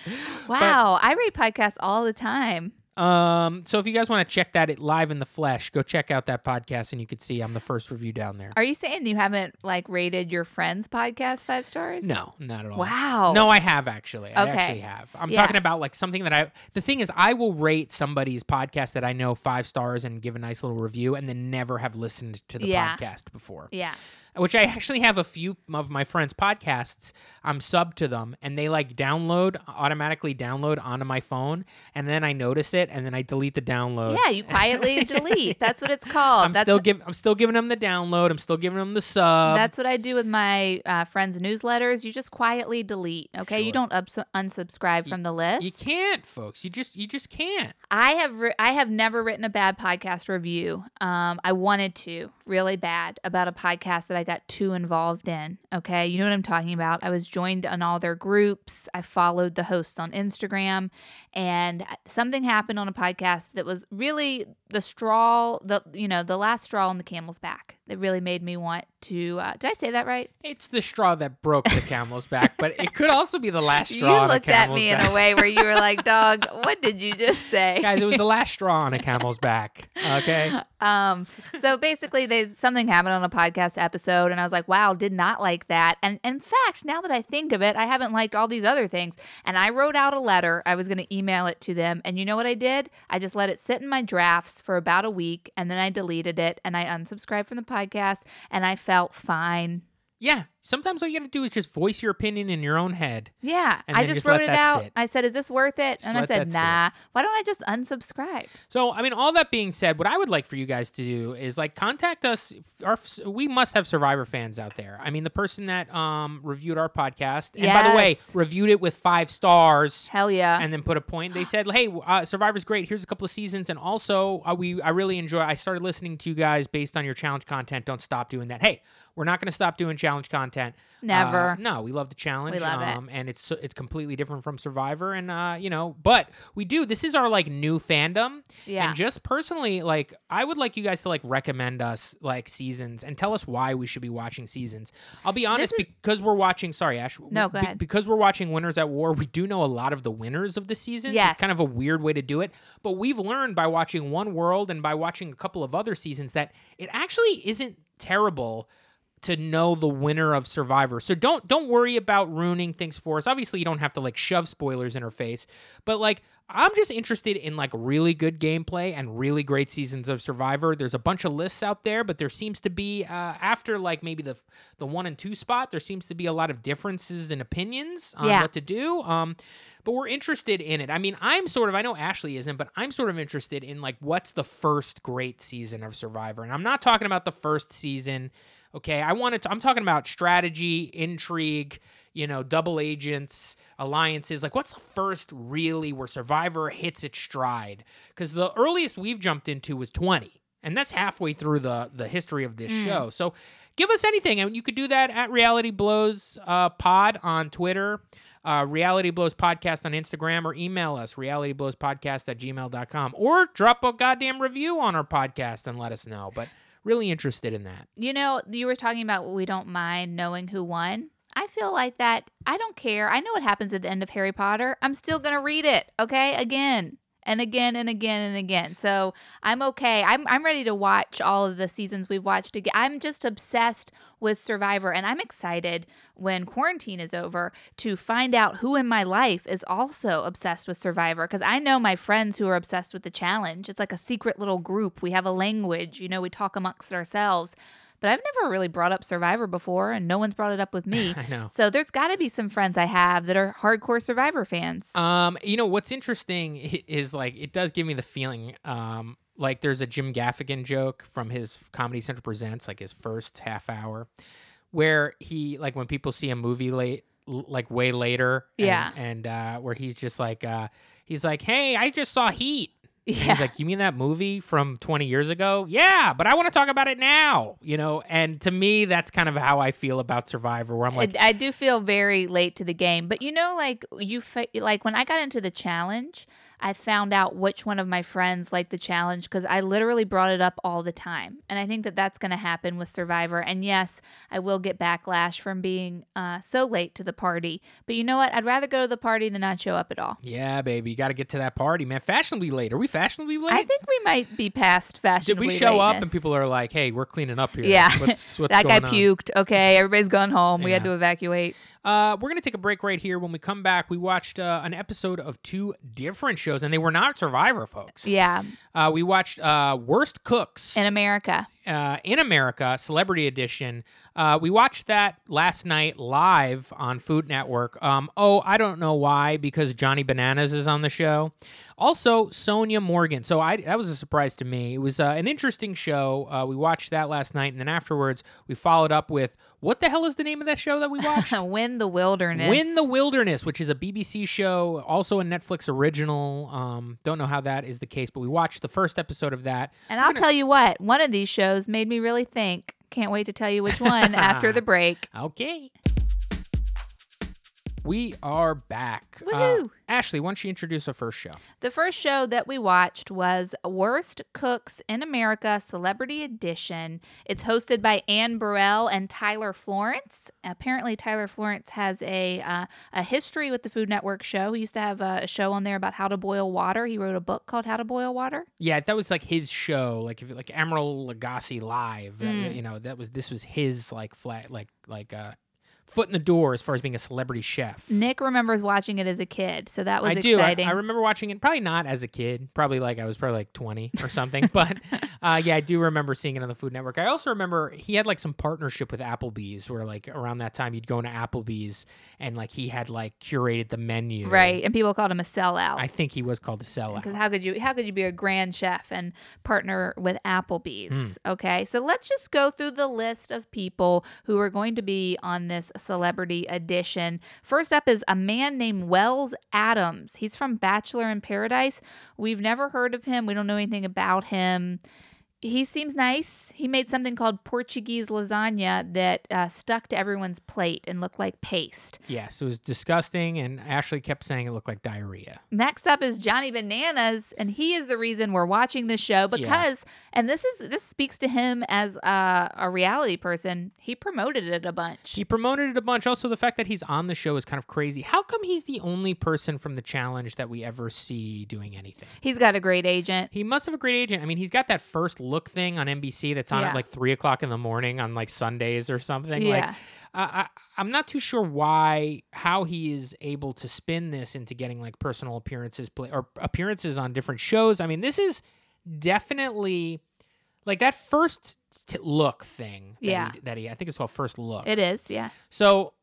Wow, I rate podcasts all the time. Um, so if you guys want to check that it live in the flesh, go check out that podcast, and you could see I'm the first review down there. Are you saying you haven't like rated your friend's podcast five stars? No, not at all. Wow. No, I have actually. I Okay. actually have. I'm Yeah. talking about like something that I. The thing is, I will rate somebody's podcast that I know five stars and give a nice little review, and then never have listened to the Yeah. podcast before. Yeah. Which I actually have a few of my friends' podcasts. I'm sub to them, and they like download automatically download onto my phone, and then I notice it, and then I delete the download. Yeah, you quietly (laughs) delete. That's what it's called. I'm that's still what, giving. I'm still giving them the download. I'm still giving them the sub. that's what I do with my uh, friends' newsletters. You just quietly delete. Okay, you don't ups- unsubscribe from the list. you can't, folks. You just. You just can't. I have ri- I have never written a bad podcast review. Um, I wanted to really bad about a podcast that I got too involved in. Okay, you know what I'm talking about. I was joined on all their groups. I followed the hosts on Instagram, and something happened on a podcast that was really the straw, the you know the last straw on the camel's back. That really made me want to. Uh, did I say that right? It's the straw that broke the camel's back, but it could also be the last straw. you looked at me in a way where you were like, "Dog, (laughs) what did you just say?" Guys, it was the (laughs) last straw on a camel's back. Okay. Um, so basically, they something happened on a podcast episode, and I was like, "Wow, did not like that." And in fact, now that I think of it, I haven't liked all these other things. And I wrote out a letter. I was going to email it to them, and you know what I did? I just let it sit in my drafts for about a week, and then I deleted it, and I unsubscribed from the podcast, and I felt fine. Yeah, sometimes all you got to do is just voice your opinion in your own head. Yeah, I just, just wrote it out. sit. I said, "Is this worth it?" Just and I said, that sit. "Nah." Why don't I just unsubscribe? So, I mean, all that being said, what I would like for you guys to do is like contact us. Our we must have Survivor fans out there. I mean, the person that um reviewed our podcast, and by the way, reviewed it with five stars. Hell yeah! and then put a point. They said, "Hey, uh, Survivor's great. Here's a couple of seasons, and also uh, we I really enjoy. I started listening to you guys based on your challenge content. Don't stop doing that. Hey, we're not going to stop doing challenge content. Never. Uh, no, we love the challenge. We love it. um, and it's it's completely different from Survivor, and uh, you know, but we do. This is our like new fandom. Yeah. And just personally, like I would like you guys to like recommend us like seasons and tell us why we should be watching seasons. I'll be honest is- because we're watching. Sorry, Ash. No, go be- ahead. Because we're watching Winners at War, we do know a lot of the winners of the seasons. Yes. It's kind of a weird way to do it, but we've learned by watching One World and by watching a couple of other seasons that it actually isn't terrible to know the winner of Survivor. So don't don't worry about ruining things for us. Obviously, you don't have to like shove spoilers in her face, but like I'm just interested in like really good gameplay and really great seasons of Survivor. There's a bunch of lists out there, but there seems to be uh, after like maybe the the one and two spot, there seems to be a lot of differences in opinions on Yeah. what to do. Um, but we're interested in it. I mean, I'm sort of I know Ashley isn't, but I'm sort of interested in like what's the first great season of Survivor, and I'm not talking about the first season. Okay, I wanted to. I'm talking about strategy, intrigue, you know, double agents, alliances. Like, what's the first really where Survivor hits its stride? Because the earliest we've jumped into was 20, and that's halfway through the the history of this show. So, give us anything, and you could do that at Reality Blows uh, Pod on Twitter. Uh, Reality Blows Podcast on Instagram or email us, realityblowspodcast at gmail.com or drop a goddamn review on our podcast and let us know. But really interested in that. You know, you were talking about we don't mind knowing who won. I feel like that. I don't care. I know what happens at the end of Harry Potter. I'm still going to read it, okay? Again and again and again and again. So I'm okay. I'm, I'm ready to watch all of the seasons we've watched again. I'm just obsessed with Survivor, and I'm excited when quarantine is over to find out who in my life is also obsessed with Survivor because I know my friends who are obsessed with the challenge. It's like a secret little group. We have a language, you know, we talk amongst ourselves. But I've never really brought up Survivor before, and no one's brought it up with me. (laughs) I know. So there's got to be some friends I have that are hardcore Survivor fans. Um, you know what's interesting is like it does give me the feeling. Um, like there's a Jim Gaffigan joke from his Comedy Central presents, like his first half hour, where he like when people see a movie late, like way later, and- Yeah. and uh, where he's just like, uh, he's like, hey, I just saw Heat. Yeah. He's like, you mean that movie from 20 years ago? Yeah, but I want to talk about it now, you know? And to me, that's kind of how I feel about Survivor, where I'm like, I, I do feel very late to the game, but you know, like you, fa- like when I got into the challenge, I found out which one of my friends liked the challenge because I literally brought it up all the time, and I think that that's going to happen with Survivor. And yes, I will get backlash from being uh, so late to the party, but you know what? I'd rather go to the party than not show up at all. yeah, baby, you got to get to that party, man. Fashionably late. Are we fashionably late? I think we might be past fashionably Did we show up and people are like, "Hey, we're cleaning up here"? Yeah. what's, (laughs) what's that guy going on? puked. Okay, everybody's gone home. We had to evacuate. Uh, we're gonna take a break right here. When we come back, we watched uh, an episode of two different shows, and they were not Survivor, folks. Yeah, Uh, we watched uh, Worst Cooks in America. uh, in America, Celebrity Edition. Uh, we watched that last night live on Food Network. Um, oh, I don't know why, because Johnny Bananas is on the show. Also, Sonja Morgan. So I that was a surprise to me. It was uh, an interesting show. Uh, we watched that last night, and then afterwards, we followed up with what the hell is the name of that show that we watched? (laughs) Win the wilderness. Win the Wilderness, which is a BBC show, also a Netflix original. Um, don't know how that is the case, but we watched the first episode of that. And I'll tell you what, one of these shows made me really think. Can't wait to tell you which one (laughs) after the break. Okay. We are back. Uh, Ashley, why don't you introduce our first show? The first show that we watched was Worst Cooks in America Celebrity Edition. It's hosted by Anne Burrell and Tyler Florence. Apparently, Tyler Florence has a uh, a history with the Food Network show. He used to have a, a show on there about how to boil water. He wrote a book called How to Boil Water. Yeah, that was like his show, like if like Emeril Lagasse live. uh, Mm. you know, that was this was his like flat like like uh foot in the door as far as being a celebrity chef. Nick remembers watching it as a kid, so that was I do. I. I remember watching it, probably not as a kid, probably like I was probably like 20 or something. (laughs) but uh, yeah, I do remember seeing it on the Food Network. I also remember he had like some partnership with Applebee's where like around that time you'd go into Applebee's and like he had like curated the menu. right, and people called him a sellout. I think he was called a sellout. Because how could you how could you be a grand chef and partner with Applebee's? Hmm. Okay, so let's just go through the list of people who are going to be on this celebrity edition. First up is a man named Wells Adams. He's from Bachelor in Paradise. We've never heard of him. We don't know anything about him. He seems nice. He made something called Portuguese lasagna that uh, stuck to everyone's plate and looked like paste. Yes, it was disgusting, and Ashley kept saying it looked like diarrhea. Next up is Johnny Bananas, and he is the reason we're watching this show because, and this is this speaks to him as uh, a reality person. He promoted it a bunch. He promoted it a bunch. Also, the fact that he's on the show is kind of crazy. How come he's the only person from the challenge that we ever see doing anything? He's got a great agent. He must have a great agent. I mean, he's got that first look thing on NBC that's on Yeah. at like three o'clock in the morning on like Sundays or something. Yeah. Like, I, I, I'm not too sure why, how he is able to spin this into getting like personal appearances play or appearances on different shows. I mean, this is definitely like that first t- look thing. That Yeah. He, that he, I think it's called First Look. It is, yeah. So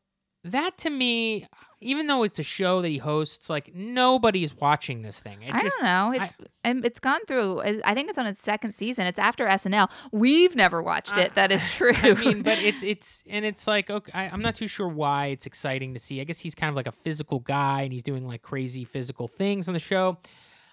that to me, even though it's a show that he hosts, like nobody's watching this thing. It I just, don't know. It's and it's gone through. Uh, I think it's on its second season. It's after SNL. We've never watched it. that uh, is (laughs) true. I mean, but it's it's and it's like okay, I, I'm not too sure why it's exciting to see. I guess he's kind of like a physical guy, and he's doing like crazy physical things on the show.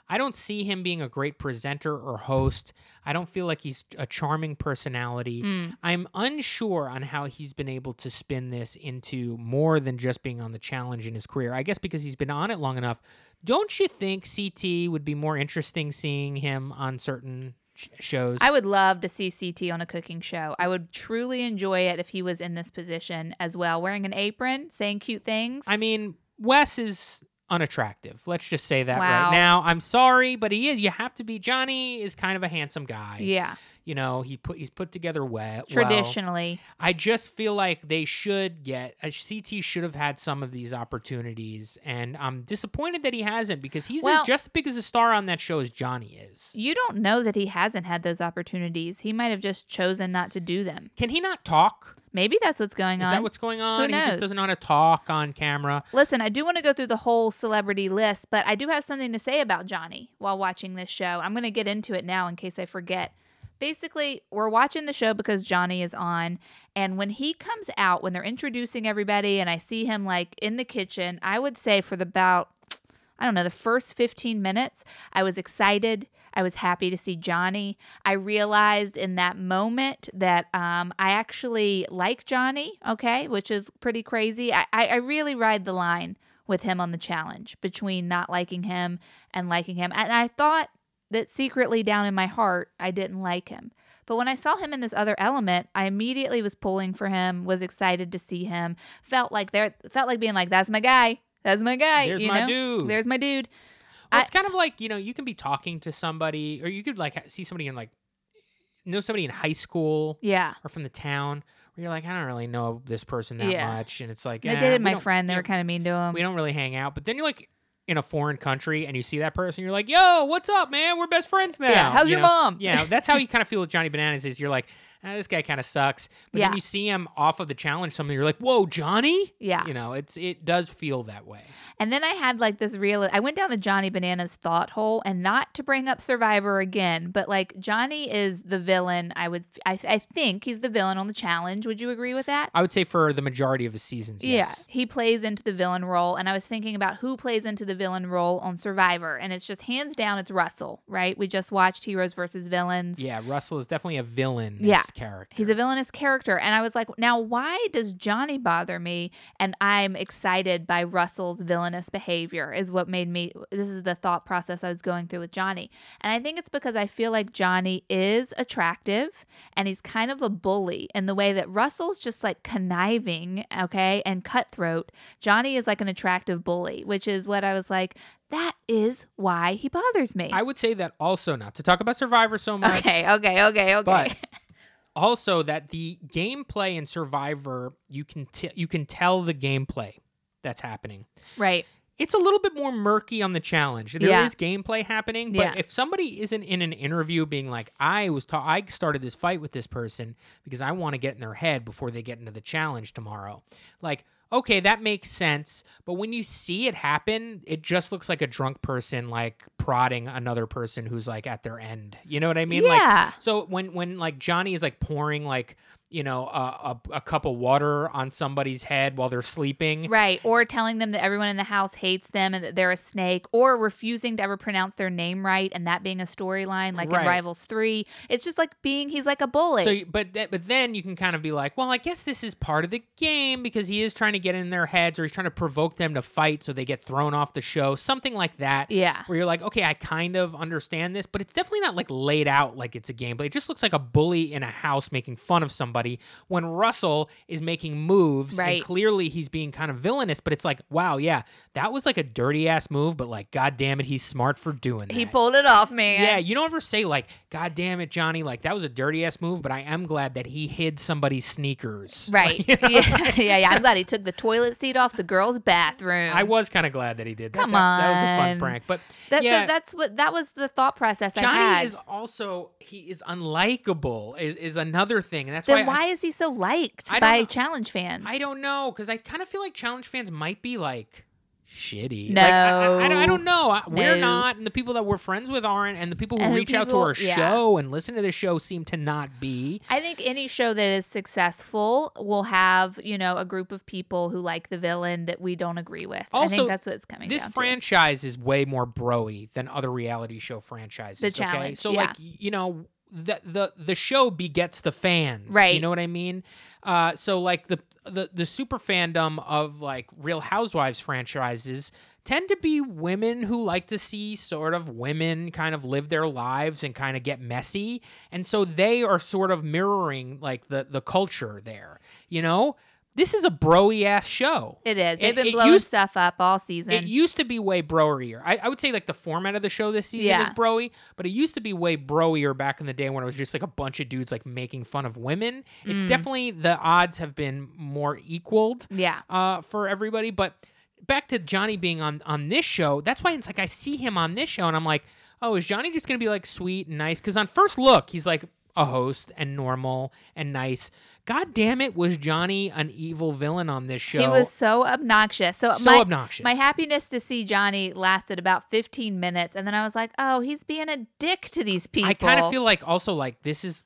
I don't see him being a great presenter or host. I don't feel like he's a charming personality. Mm. I'm unsure on how he's been able to spin this into more than just being on the challenge in his career. I guess because he's been on it long enough. Don't you think CT would be more interesting seeing him on certain shows? I would love to see CT on a cooking show. I would truly enjoy it if he was in this position as well, wearing an apron, saying cute things. I mean, Wes is unattractive. Let's just say that Wow. right now. I'm sorry, but he is. You have to be. Johnny is kind of a handsome guy. yeah, You know, he put he's put together well. traditionally. I just feel like they should get uh, a CT should have had some of these opportunities, and I'm disappointed that he hasn't because he's Well- as, just as big as a star on that show as Johnny is. You don't know that he hasn't had those opportunities. He might have just chosen not to do them. Can he not talk? Maybe that's what's going Is on. that what's going on? He just doesn't know how to talk on camera. Listen, I do want to go through the whole celebrity list, but I do have something to say about Johnny while watching this show. I'm going to get into it now in case I forget. Basically, we're watching the show because Johnny is on. And when he comes out, when they're introducing everybody, and I see him like in the kitchen, I would say for the about, (tsk) I don't know, the first 15 minutes, I was excited. I was happy to see Johnny. I realized in that moment that um, I actually like Johnny, okay, which is pretty crazy. I, I, I really ride the line with him on the challenge between not liking him and liking him. And I thought that secretly down in my heart, I didn't like him. But when I saw him in this other element, I immediately was pulling for him, was excited to see him, felt like there felt like being like, that's my guy. That's my guy. There's you my know? dude. There's my dude. Well, I- it's kind of like you know you can be talking to somebody, or you could like see somebody in like know somebody in high school Yeah. or from the town where you're like, I don't really know this person that Yeah. much, and it's like I eh, dated my don't- friend. They were kind of mean to him. we don't really hang out. But then you're like in a foreign country and you see that person, you're like, Yo, what's up, man? We're best friends now. Yeah, how's You your know? mom? Yeah, that's how you kind of feel with Johnny Bananas. Is you're like, ah, this guy kind of sucks. But Yeah. then you see him off of the challenge, something you're like, Whoa, Johnny. Yeah. You know, it's it does feel that way. And then I had like this real I went down the Johnny Bananas thought hole and not to bring up Survivor again, but like Johnny is the villain. I would I, I think he's the villain on the challenge. Would you agree with that? I would say for the majority of his seasons, yes. Yeah, he plays into the villain role, and I was thinking about who plays into the villain role on Survivor, and it's just hands down, it's Russell, right? We just watched Heroes versus Villains. Yeah, Russell is definitely a villain. Yeah. Character. He's a villainous character, and I was like, now why does Johnny bother me? And I'm excited by Russell's villainous behavior, is what made me. This is the thought process I was going through with Johnny, and I think it's because I feel like Johnny is attractive, and he's kind of a bully in the way that Russell's just like conniving, okay, and cutthroat. Johnny is like an attractive bully, which is what I was like. That is why he bothers me. I would say that also not to talk about Survivor so much. okay, okay, okay, okay. But also that the gameplay in Survivor, you can t- you can tell the gameplay that's happening. Right. It's a little bit more murky on the challenge. There is Yeah. gameplay happening, but Yeah. if somebody isn't in an interview being like, "I was ta- I started this fight with this person because I want to get in their head before they get into the challenge tomorrow," like. Okay, that makes sense. But when you see it happen, it just looks like a drunk person like prodding another person who's like at their end. You know what I mean? Like yeah. so when when like Johnny is like pouring like you know a, a, a cup of water on somebody's head while they're sleeping. Right. Or telling them that everyone in the house hates them and that they're a snake, or refusing to ever pronounce their name right, and that being a storyline like Right. in Rivals 3. It's just like being, he's like a bully. So, but th- but then you can kind of be like, well, I guess this is part of the game because he is trying to get in their heads or he's trying to provoke them to fight so they get thrown off the show, something like that. yeah. Where you're like, okay, I kind of understand this, but it's definitely not like laid out like it's a game, but It just looks like a bully in a house making fun of somebody when Russell is making moves Right. and clearly he's being kind of villainous. But it's like, wow, yeah, that was like a dirty ass move, but like, god damn it, he's smart for doing that. He pulled it off, man. Yeah, you don't ever say like, "God damn it, Johnny!" Like that was a dirty ass move, but I am glad that he hid somebody's sneakers. (laughs) Right. You know? yeah. (laughs) yeah. Yeah. I'm glad he took the toilet seat off the girl's bathroom. I was kind of glad that he did. That, Come that, that was a fun prank, but That's yeah, that's what that was the thought process I Johnny had. is also he is unlikable. Is is another thing, and that's then why. Why is he so liked by know. challenge fans? I, I don't know because I kind of feel like challenge fans might be like shitty. Like, I, I, I don't, I No. know. We're not, and the people that we're friends with aren't, and the people who And reach out to our yeah. show and listen to the show seem to not be. I think any show that is successful will have, you know, a group of people who like the villain that we don't agree with. I think that's what it's coming this down to. franchise is way more broy than other reality show franchises. The okay? challenge, so yeah. like you know the the the show begets the fans. Do you know what I mean? Uh, so like the the the super fandom of like Real Housewives franchises tend to be women who like to see sort of women kind of live their lives and kind of get messy and so they are sort of mirroring like the the culture there you know this is a broy ass show It is. They've been it blowing used- stuff up all season. it used to be way broier. I, I would say like the format of the show this season is Yeah. broy, but it used to be way broier back in the day when it was just like a bunch of dudes like making fun of women. It's Mm. definitely the odds have been more equaled yeah. uh, for everybody. But back to Johnny being on on this show, that's why it's like I see him on this show and I'm like, oh, is Johnny just gonna be like sweet and nice? Because on first look, he's like a host and normal and nice. God damn it, was Johnny an evil villain on this show? He was so obnoxious. So, so my, obnoxious. my happiness to see Johnny lasted about 15 minutes. And then I was like, oh, he's being a dick to these people. I kind of feel like also like this is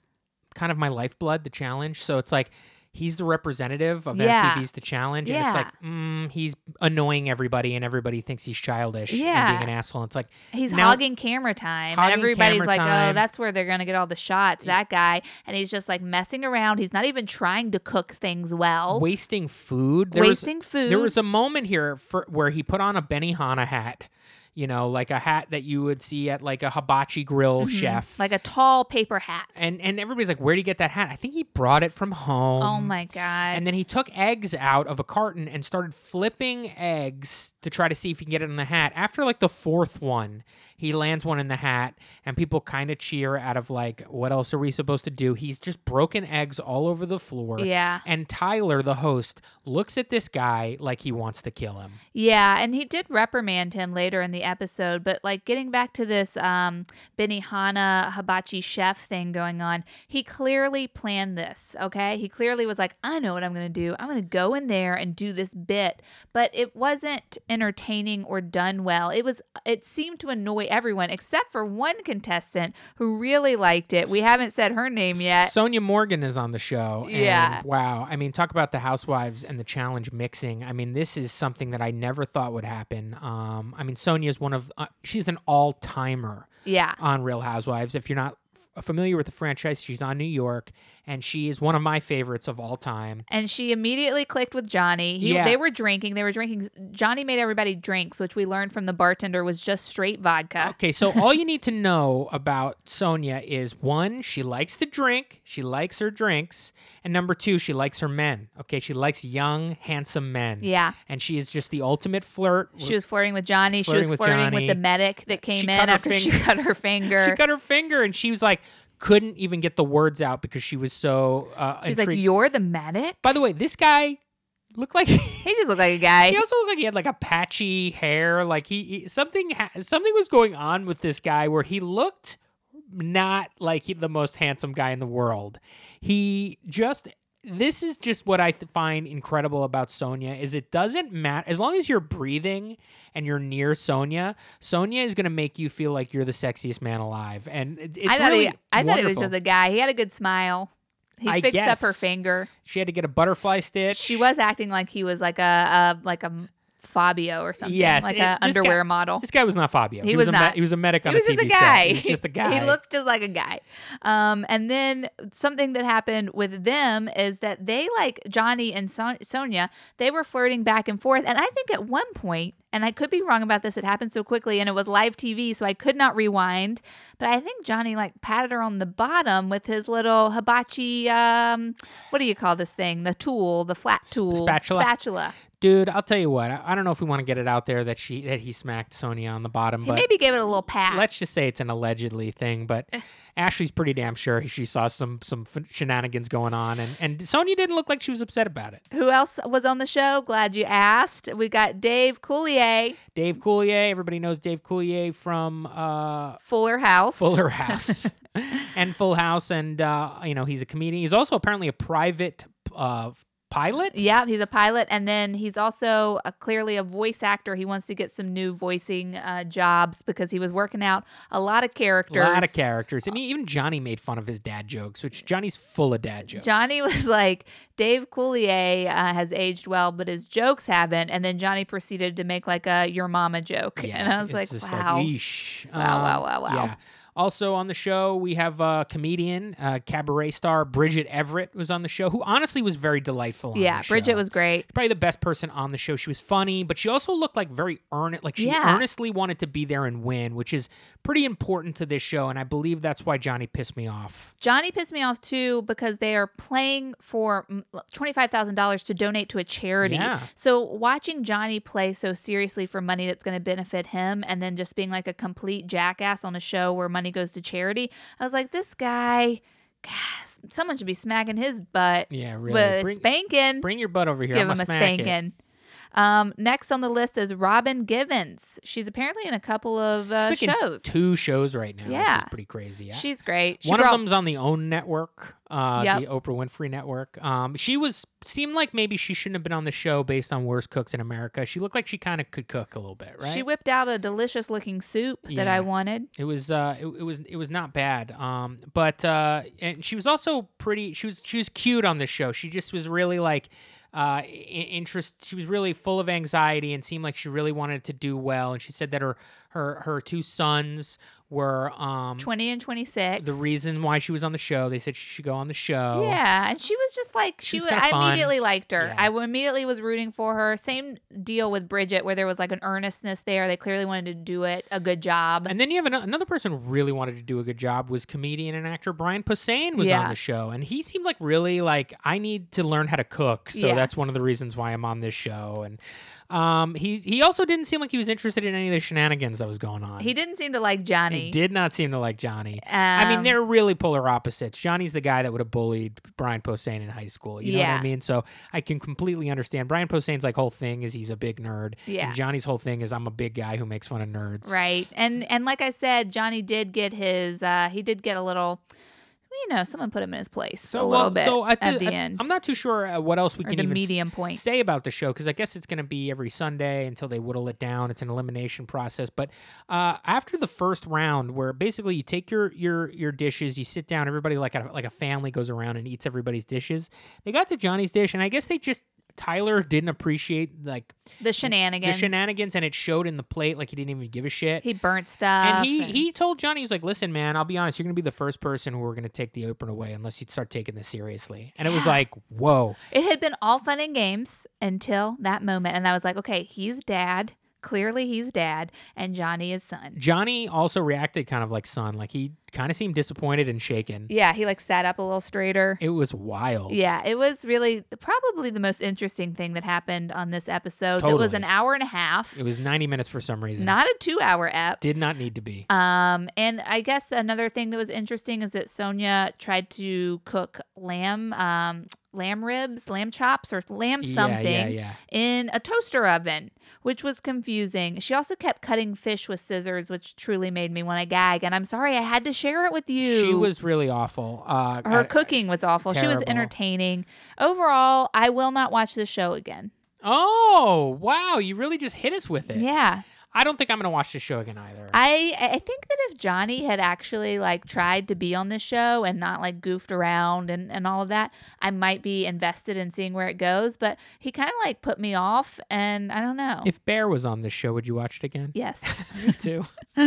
kind of my lifeblood, the challenge. So it's like he's the representative of Yeah. MTV's The Challenge, and it's like mm, he's annoying everybody, and everybody thinks he's childish and being an asshole. And It's like He's Now- hogging camera time. Hogging Everybody's camera like, time. oh, that's where they're going to get all the shots, that guy. And he's just like messing around. He's not even trying to cook things well. wasting food. There was- Wasting food. There was a moment here for where he put on a Benihana hat. You know, like a hat that you would see at like a hibachi grill chef. Mm-hmm. like a tall paper hat. and and everybody's like, "Where'd he get that hat?" I think he brought it from home. oh my God. And then he took eggs out of a carton and started flipping eggs to try to see if he can get it in the hat. After like the fourth one, he lands one in the hat, and people kind of cheer out of like, what else are we supposed to do? He's just broken eggs all over the floor. Yeah. And Tyler, the host, looks at this guy like he wants to kill him. Yeah, and he did reprimand him later in the episode, but like getting back to this um Benihana hibachi chef thing going on, he clearly planned this, okay? He clearly was like, I know what I'm going to do. I'm going to go in there and do this bit, but it wasn't entertaining or done well. It was it seemed to annoy everyone except for one contestant who really liked it. We haven't said her name yet. Sonja Morgan is on the show. and Yeah. wow. I mean, talk about the housewives and the challenge mixing. I mean, this is something that I never thought would happen. Um, I mean, Sonja is one of, uh, she's an all timer Yeah. on Real Housewives. If you're not f- familiar with the franchise, she's on New York, and she is one of my favorites of all time. And she immediately clicked with Johnny. He, Yeah. They were drinking. They were drinking. Johnny made everybody drinks, which we learned from the bartender was just straight vodka. Okay, so all you need to know about Sonja is one, she likes to drink, she likes her drinks, and number two, she likes her men. Okay, she likes young, handsome men. Yeah. And she is just the ultimate flirt. She was flirting with Johnny. Flirting she with was flirting Johnny. with the medic that came She in after she (laughs) cut her finger. she cut her finger and she was like, couldn't even get the words out because she was so uh, She's like, "You're the medic." By the way, this guy looked like (laughs) He just looked like a guy. he also looked like he had like a patchy hair. Like he, he something ha- something was going on with this guy where he looked not like he, the most handsome guy in the world. He just this is just what I th- find incredible about Sonja is it doesn't matter as long as you're breathing and you're near Sonja. Sonja is going to make you feel like you're the sexiest man alive, and it- it's I thought really he, I thought it was just a guy. He had a good smile. He I fixed up her finger. She had to get a butterfly stitch. She was acting like he was like a, a like a Fabio or something. Yes, like an a this guy- underwear model. This guy was not Fabio. He was, was a not. he was a medic on He was a just a guy. set. He was just a (laughs) guy. he looked just like a guy. Um, and then something that happened with them is that they like Johnny and Son- Sonja. They were flirting back and forth, and I think at one point, and I could be wrong about this. It happened so quickly, and it was live TV, so I could not rewind. But I think Johnny like patted her on the bottom with his little hibachi. Um, what do you call this thing? The tool, the flat tool, spatula? Spatula. Dude, I'll tell you what. I, I don't know if we want to get it out there that she that he smacked Sonja on the bottom, He but maybe gave it a little pat. let's just say it's an allegedly thing. But Eh. Ashley's pretty damn sure she saw some some f- shenanigans going on, and and Sonja didn't look like she was upset about it. Who else was on the show? Glad you asked. We got Dave Coulier, Dave Coulier, everybody knows Dave Coulier from uh, Fuller House. Fuller (laughs) House and Full House, and uh, you know he's a comedian. He's also apparently a private uh, pilot. Yeah, he's a pilot, and then he's also a, clearly a voice actor. He wants to get some new voicing uh, jobs because he was working out a lot of characters. A lot of characters. I mean, even Johnny made fun of his dad jokes, which Johnny's full of dad jokes. Johnny (laughs) was like, Dave Coulier uh, has aged well, but his jokes haven't. And then Johnny proceeded to make like a your mama joke. Yeah, and I was like, wow. yeesh. Wow, wow, Um, wow, wow. Yeah. Also on the show, we have a comedian, uh, cabaret star Bridget Everett was on the show, who honestly was very delightful. On yeah, Bridget show. was great. probably the best person on the show. She was funny, but she also looked like very earnest, like she Yeah. earnestly wanted to be there and win, which is pretty important to this show. And I believe that's why Johnny pissed me off. Johnny pissed me off too because they are playing for mm, $25,000 to donate to a charity. Yeah. So watching Johnny play so seriously for money that's going to benefit him and then just being like a complete jackass on a show where money goes to charity, I was like, this guy, gosh, someone should be smacking his butt. Yeah, really. But Bring, spanking, bring your butt over here. give I'm him a spanking. Um, next on the list is Robin Givens. She's apparently in a couple of uh, shows. two shows right now. which Yeah. is pretty crazy. Yeah. She's great. She One brought- of them's on the OWN network, uh, Yep. the Oprah Winfrey network. Um, she was seemed like maybe she shouldn't have been on the show based on worst cooks in America. She looked like she kind of could cook a little bit, right? She whipped out a delicious looking soup that I wanted. It was uh, it, it was it was not bad. Um, but uh, and she was also pretty. She was she was cute on the show. She just was really like uh interest. She was really full of anxiety and seemed like she really wanted to do well. And she said that her her her two sons were um 20 and 26. the reason why she was on the show. They said she should go on the show. Yeah, and she was just like She she was was. I fun. immediately liked her. Yeah. I immediately was rooting for her. Same deal with Bridget, where there was like an earnestness there. They clearly wanted to do it a good job. And then you have ano- another person really wanted to do a good job was comedian and actor Brian Posehn was on the show, and he seemed like really like I need to learn how to cook, so Yeah. that's one of the reasons why I'm on this show. And um, he he also didn't seem like he was interested in any of the shenanigans that was going on. he didn't seem to like Johnny. He did not seem to like Johnny. I mean, Um, they're really polar opposites. Johnny's the guy that would have bullied Brian Posehn in high school. You know what I mean? So I can completely understand. Brian Posehn's like whole thing is he's a big nerd. Yeah. And Johnny's whole thing is I'm a big guy who makes fun of nerds. Right. And and like I said, Johnny did get his uh he did get a little you know, someone put him in his place So a well, little bit so at the, at- end. I'm not too sure uh, what else we or can even s- point. say about the show because I guess it's going to be every Sunday until they whittle it down. It's an elimination process. But uh, after the first round, where basically you take your your your dishes, you sit down, everybody like a, like a family goes around and eats everybody's dishes. They got to Johnny's dish, and I guess they just Tyler didn't appreciate like The shenanigans. the shenanigans, and it showed in the plate. Like he didn't even give a shit. He burnt stuff. and he he told Johnny, he was like, "Listen, man, I'll be honest. You're gonna be the first person who we're gonna take the apron away unless you start taking this seriously." And it was like, "Whoa, It had been all fun and games until that moment. And I was like, okay, he's dad. Clearly he's dad and Johnny is son. Johnny also reacted kind of like son, like he kind of seemed disappointed and shaken. Yeah, he like sat up a little straighter. It was wild. Yeah, it was really probably the most interesting thing that happened on this episode. It was an hour and a half, It was 90 minutes for some reason. not a two-hour ep. Did not need to be. Um, and I guess another thing that was interesting is that Sonja tried to cook lamb, um, lamb ribs, lamb chops, or lamb something Yeah, yeah, yeah. in a toaster oven, which was confusing. She also kept cutting fish with scissors, which truly made me want to gag. And I'm sorry, I had to share it with you. She was really awful. Uh, Her I- cooking was awful. She was entertaining. Overall, I will not watch this show again. Oh, wow. You really just hit us with it. Yeah. I don't think I'm going to watch the show again either. I I think that if Johnny had actually like tried to be on this show and not like goofed around and, and all of that, I might be invested in seeing where it goes. But he kind of like put me off, and I don't know. if Bear was on this show, would you watch it again? yes, (laughs) Me too. (laughs)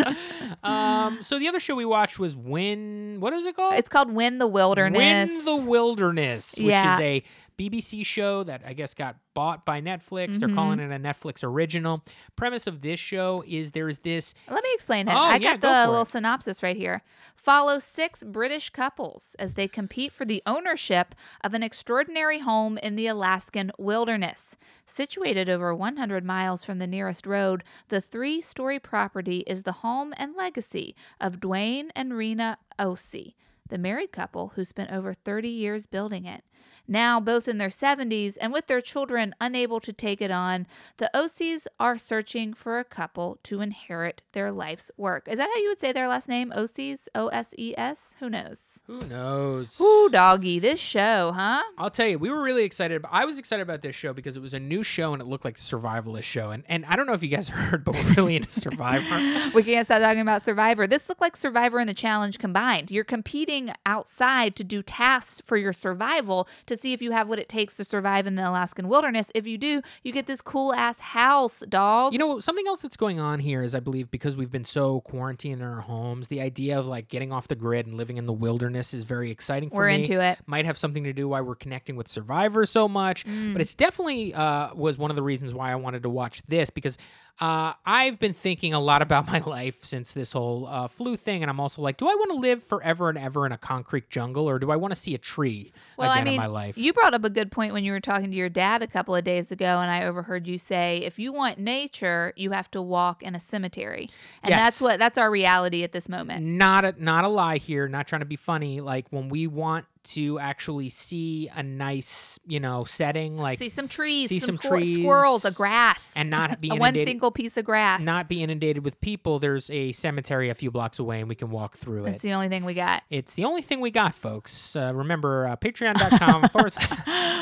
um, so the other show we watched was Win. What is it called? it's called Win the Wilderness. Win the Wilderness, which Yeah. is a BBC show that I guess got bought by Netflix. They're Mhm. calling it a Netflix original. Premise of this show is there's this Let me explain it. Oh, I yeah, got the for little it. synopsis right here. Follow six British couples as they compete for the ownership of an extraordinary home in the Alaskan wilderness. Situated over 100 miles from the nearest road, the three story property is the home and legacy of Duane and Rena Ossie, the married couple who spent over 30 years building it. Now, both in their 70s and with their children unable to take it on, the Osees are searching for a couple to inherit their life's work. Is that how you would say their last name? Osees? O S E S? Who knows? Who knows. Ooh, doggy, this show, huh? I'll tell you, we were really excited. I was excited about this show because it was a new show and it looked like a survivalist show. And and I don't know if you guys (laughs) heard, but we're really into Survivor. (laughs) We can't stop talking about Survivor. This looked like Survivor and the Challenge combined. You're competing outside to do tasks for your survival to see if you have what it takes to survive in the Alaskan wilderness. If you do, you get this cool ass house, dog. You know, something else that's going on here is I believe because we've been so quarantined in our homes, the idea of like getting off the grid and living in the wilderness is very exciting for We're me. into it. Might have something to do why we're connecting with Survivor so much, Mm. but it's definitely uh, was one of the reasons why I wanted to watch this because uh, I've been thinking a lot (laughs) about my life since this whole uh, flu thing, and I'm also like, do I want to live forever and ever in a concrete jungle, or do I want to see a tree Well, again I mean, in my life? you brought up a good point when you were talking to your dad a couple of days ago, and I overheard you say, if you want nature, you have to walk in a cemetery, and Yes. that's what that's our reality at this moment. not a not a lie here not trying to be funny like when we want to actually see a nice you know setting like see some trees, see some, some squir- squirrels, a grass, and not (laughs) be one single piece of grass. not be inundated with people there's a cemetery a few blocks away and we can walk through that's it It's the only thing we got. it's the only thing we got folks uh, remember uh, patreon.com (laughs) forward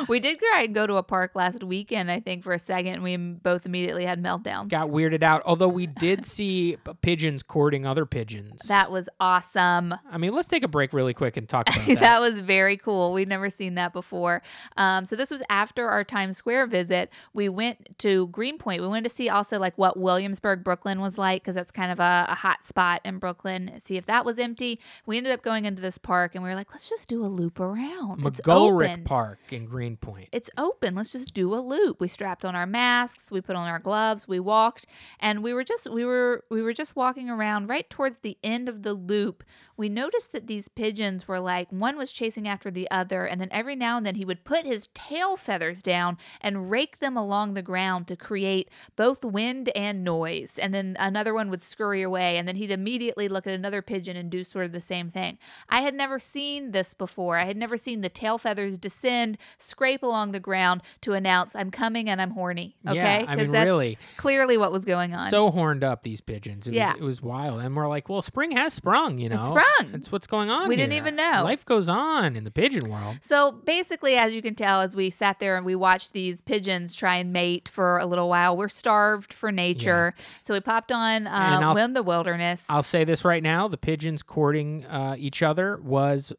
(laughs) we did try and go to a park last weekend, I think, for a second. and We both immediately had meltdowns. got weirded out although we did see p- pigeons courting other pigeons that was awesome. i mean let's take a break really quick and talk about that. that was very cool. We'd never seen that before. Um, so this was after our Times Square visit. We went to Greenpoint. We wanted to see also like what Williamsburg, Brooklyn was like because that's kind of a, a hot spot in Brooklyn. See if that was empty. We ended up going into this park and we were like, let's just do a loop around. It's mcgolrick open. park in greenpoint It's open. Let's just do a loop. We strapped on our masks, we put on our gloves, we walked, and we were just we were we were just walking around right towards the end of the loop. We noticed that these pigeons were like one was chasing after the other, and then every now and then he would put his tail feathers down and rake them along the ground to create both wind and noise. And then another one would scurry away, and then he'd immediately look at another pigeon and do sort of the same thing. I had never seen this before. I had never seen the tail feathers descend, scrape along the ground to announce, I'm coming and I'm horny. Okay? Yeah, I mean, that's really. Clearly what was going on. so horned up these pigeons. It was, Yeah. it was wild, and we're like, well, spring has sprung. You know, sprung. That's what's going on. We didn't even know. Life goes on in the pigeon world. So basically, as you can tell, as we sat there and we watched these pigeons try and mate for a little while, we're starved for nature. So we popped on uh, Win the Wilderness. I'll say this right now: the pigeons courting uh, each other was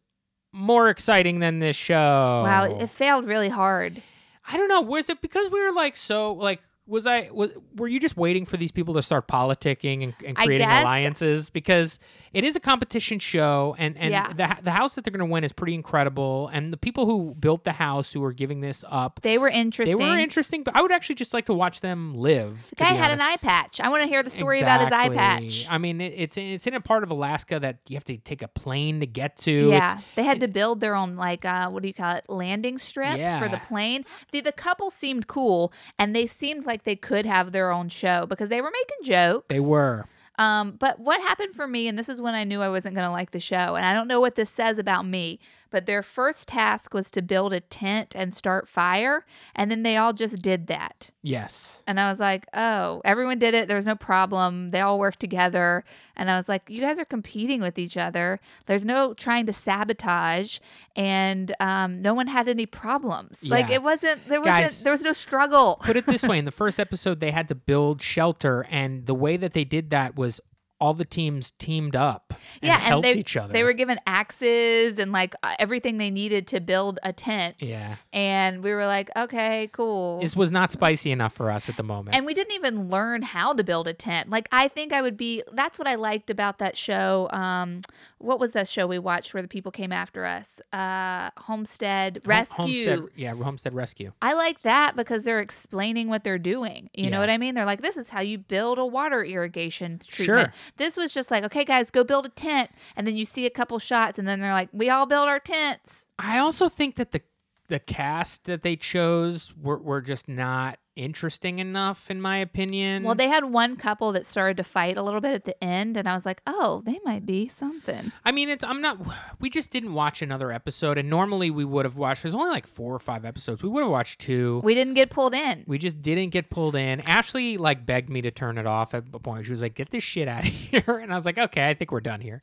more exciting than this show. wow, it failed really hard. I don't know. Was it because we were like so like was I was were you just waiting for these people to start politicking and, and creating alliances because it is a competition show and and Yeah. the the house that they're going to win is pretty incredible and the people who built the house who are giving this up They were interesting they were interesting but I would actually just like to watch them live. The guy had honest. an eye patch. I want to hear the story about his eye patch. I mean, it, it's it's in a part of Alaska that you have to take a plane to get to. Yeah, It's, they had to build their own like uh, what do you call it, landing strip for the plane. The the couple seemed cool, and they seemed like they could have their own show because they were making jokes. they were. Um, but what happened for me, and this is when I knew I wasn't going to like the show, and I don't know what this says about me, but their first task was to build a tent and start fire, and then they all just did that. Yes. And I was like, oh, everyone did it. There was no problem. They all worked together. And I was like, you guys are competing with each other. There's no trying to sabotage. And um, no one had any problems. Like it wasn't, there wasn't, Guys- there was no struggle. Put it this (laughs) way: in the first episode, they had to build shelter, and the way that they did that was all the teams teamed up and yeah. helped and they, each other. they were given axes and like uh, everything they needed to build a tent. yeah. And we were like, okay, cool. This was not spicy enough for us at the moment. And we didn't even learn how to build a tent. Like I think I would be that's what I liked about that show. Um what was that show we watched where the people came after us? Uh Homestead Rescue. Homestead, yeah, Homestead Rescue. I like that because they're explaining what they're doing. You Yeah. know what I mean? They're like, this is how you build a water irrigation treatment. Sure. This was just like, okay, guys, go build a tent. And then you see a couple shots, and then they're like, we all build our tents. I also think that the the cast that they chose were, were just not interesting enough, in my opinion. Well, they had one couple that started to fight a little bit at the end, and I was like, oh, they might be something. I mean, it's I'm not. We just didn't watch another episode, and normally we would have watched. There's only like four or five episodes. We would have watched two. We didn't get pulled in. We just didn't get pulled in. Ashley like begged me to turn it off at a point. She was like, "Get this shit out of (laughs) here," and I was like, "Okay, I think we're done here."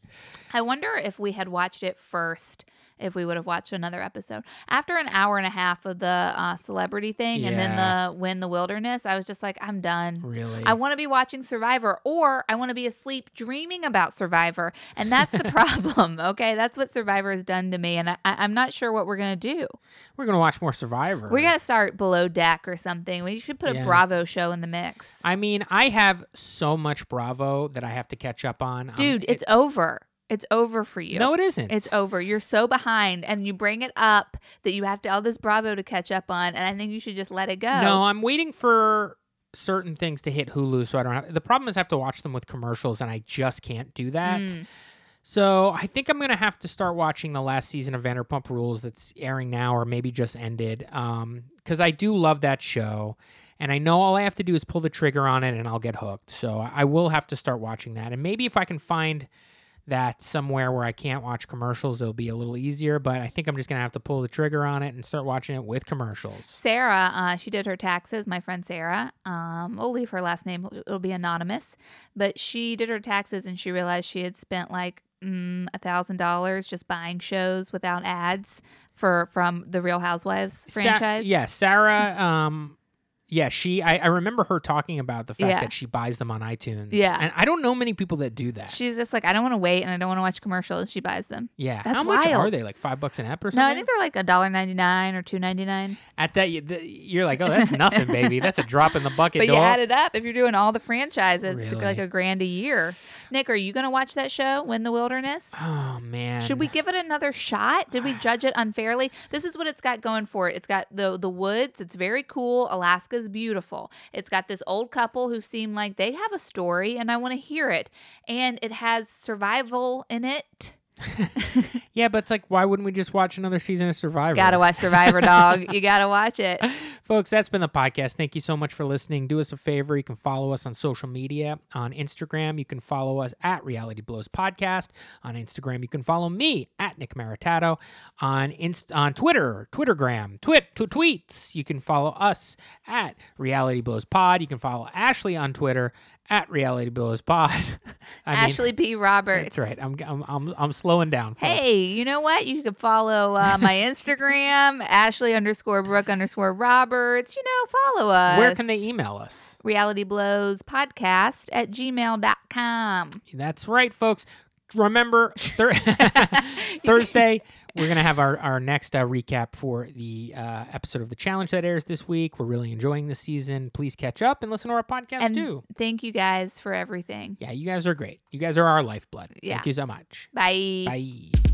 I wonder if we had watched it first, if we would have watched another episode. After an hour and a half of the uh, celebrity thing and then the win the wilderness, I was just like, I'm done. Really, I want to be watching Survivor or I want to be asleep dreaming about Survivor. And that's the (laughs) problem. Okay. That's what Survivor has done to me. And I, I'm not sure what we're going to do. we're gonna watch more Survivor. We got to start below deck or something. We should put Yeah. a Bravo show in the mix. I mean, I have so much Bravo that I have to catch up on. Um, Dude, it- it's over. It's over for you. no, it isn't. It's over. You're so behind, and you bring it up that you have to all this Bravo to catch up on, and I think you should just let it go. No, I'm waiting for certain things to hit Hulu, so I don't have. The problem is I have to watch them with commercials, and I just can't do that. Mm. So I think I'm gonna have to start watching the last season of Vanderpump Rules that's airing now, or maybe just ended. Um, because I do love that show, and I know all I have to do is pull the trigger on it, and I'll get hooked. So I will have to start watching that, and maybe if I can find that somewhere where I can't watch commercials, it'll be a little easier. But I think I'm just gonna have to pull the trigger on it and start watching it with commercials. Sarah, uh, she did her taxes. My friend Sarah, um, we'll leave her last name; it'll be anonymous. But she did her taxes, and she realized she had spent like mm, a thousand dollars just buying shows without ads for from the Real Housewives Sa- franchise. yeah, Sarah. (laughs) Um, yeah, she. I, I remember her talking about the fact Yeah. that she buys them on iTunes. Yeah. and I don't know many people that do that. She's just like, I don't want to wait, and I don't want to watch commercials. She buys them. yeah, That's how much are they? Like five bucks an app or something? No, I think they're like a dollar ninety nine or two ninety nine. At that, you- you're like, oh, that's (laughs) nothing, baby. That's a drop in the bucket. But you dog. add it up if you're doing all the franchises, it's like Really? a grand a year. Nick, are you gonna watch that show, Win the Wilderness? Oh man. Should we give it another shot? Did we judge it unfairly? This is what it's got going for it. It's got the the woods. It's very cool. Alaska's beautiful. It's got this old couple who seem like they have a story, and I want to hear it. And it has survival in it. Yeah, but it's like, why wouldn't we just watch another season of Survivor? Gotta watch Survivor, dog. You (laughs) gotta watch it. Folks, that's been the podcast. Thank you so much for listening. Do us a favor. You can follow us on social media. On Instagram, you can follow us at Reality Blows Podcast. On Instagram, you can follow me at Nick Maritato. On Inst- on Twitter, Twittergram, twit, tw- tweets, you can follow us at Reality Blows Pod. You can follow Ashley on Twitter at Reality Blows Pod. (laughs) I mean, Ashley P. Roberts. that's right. I'm, I'm, I'm, I'm slowing down. folks. Hey, you know what? You can follow uh, my (laughs) Instagram, Ashley underscore Brooke underscore Roberts. You know, follow us. Where can they email us? Reality Blows Podcast at gmail.com. That's right, folks. Remember thir- (laughs) (laughs) Thursday we're gonna have our our next uh, recap for the uh, episode of the challenge that airs this week. We're really enjoying this season. Please catch up and listen to our podcast and too. thank you guys for everything. Yeah, you guys are great. You guys are our lifeblood. Yeah. Thank you so much. Bye. Bye.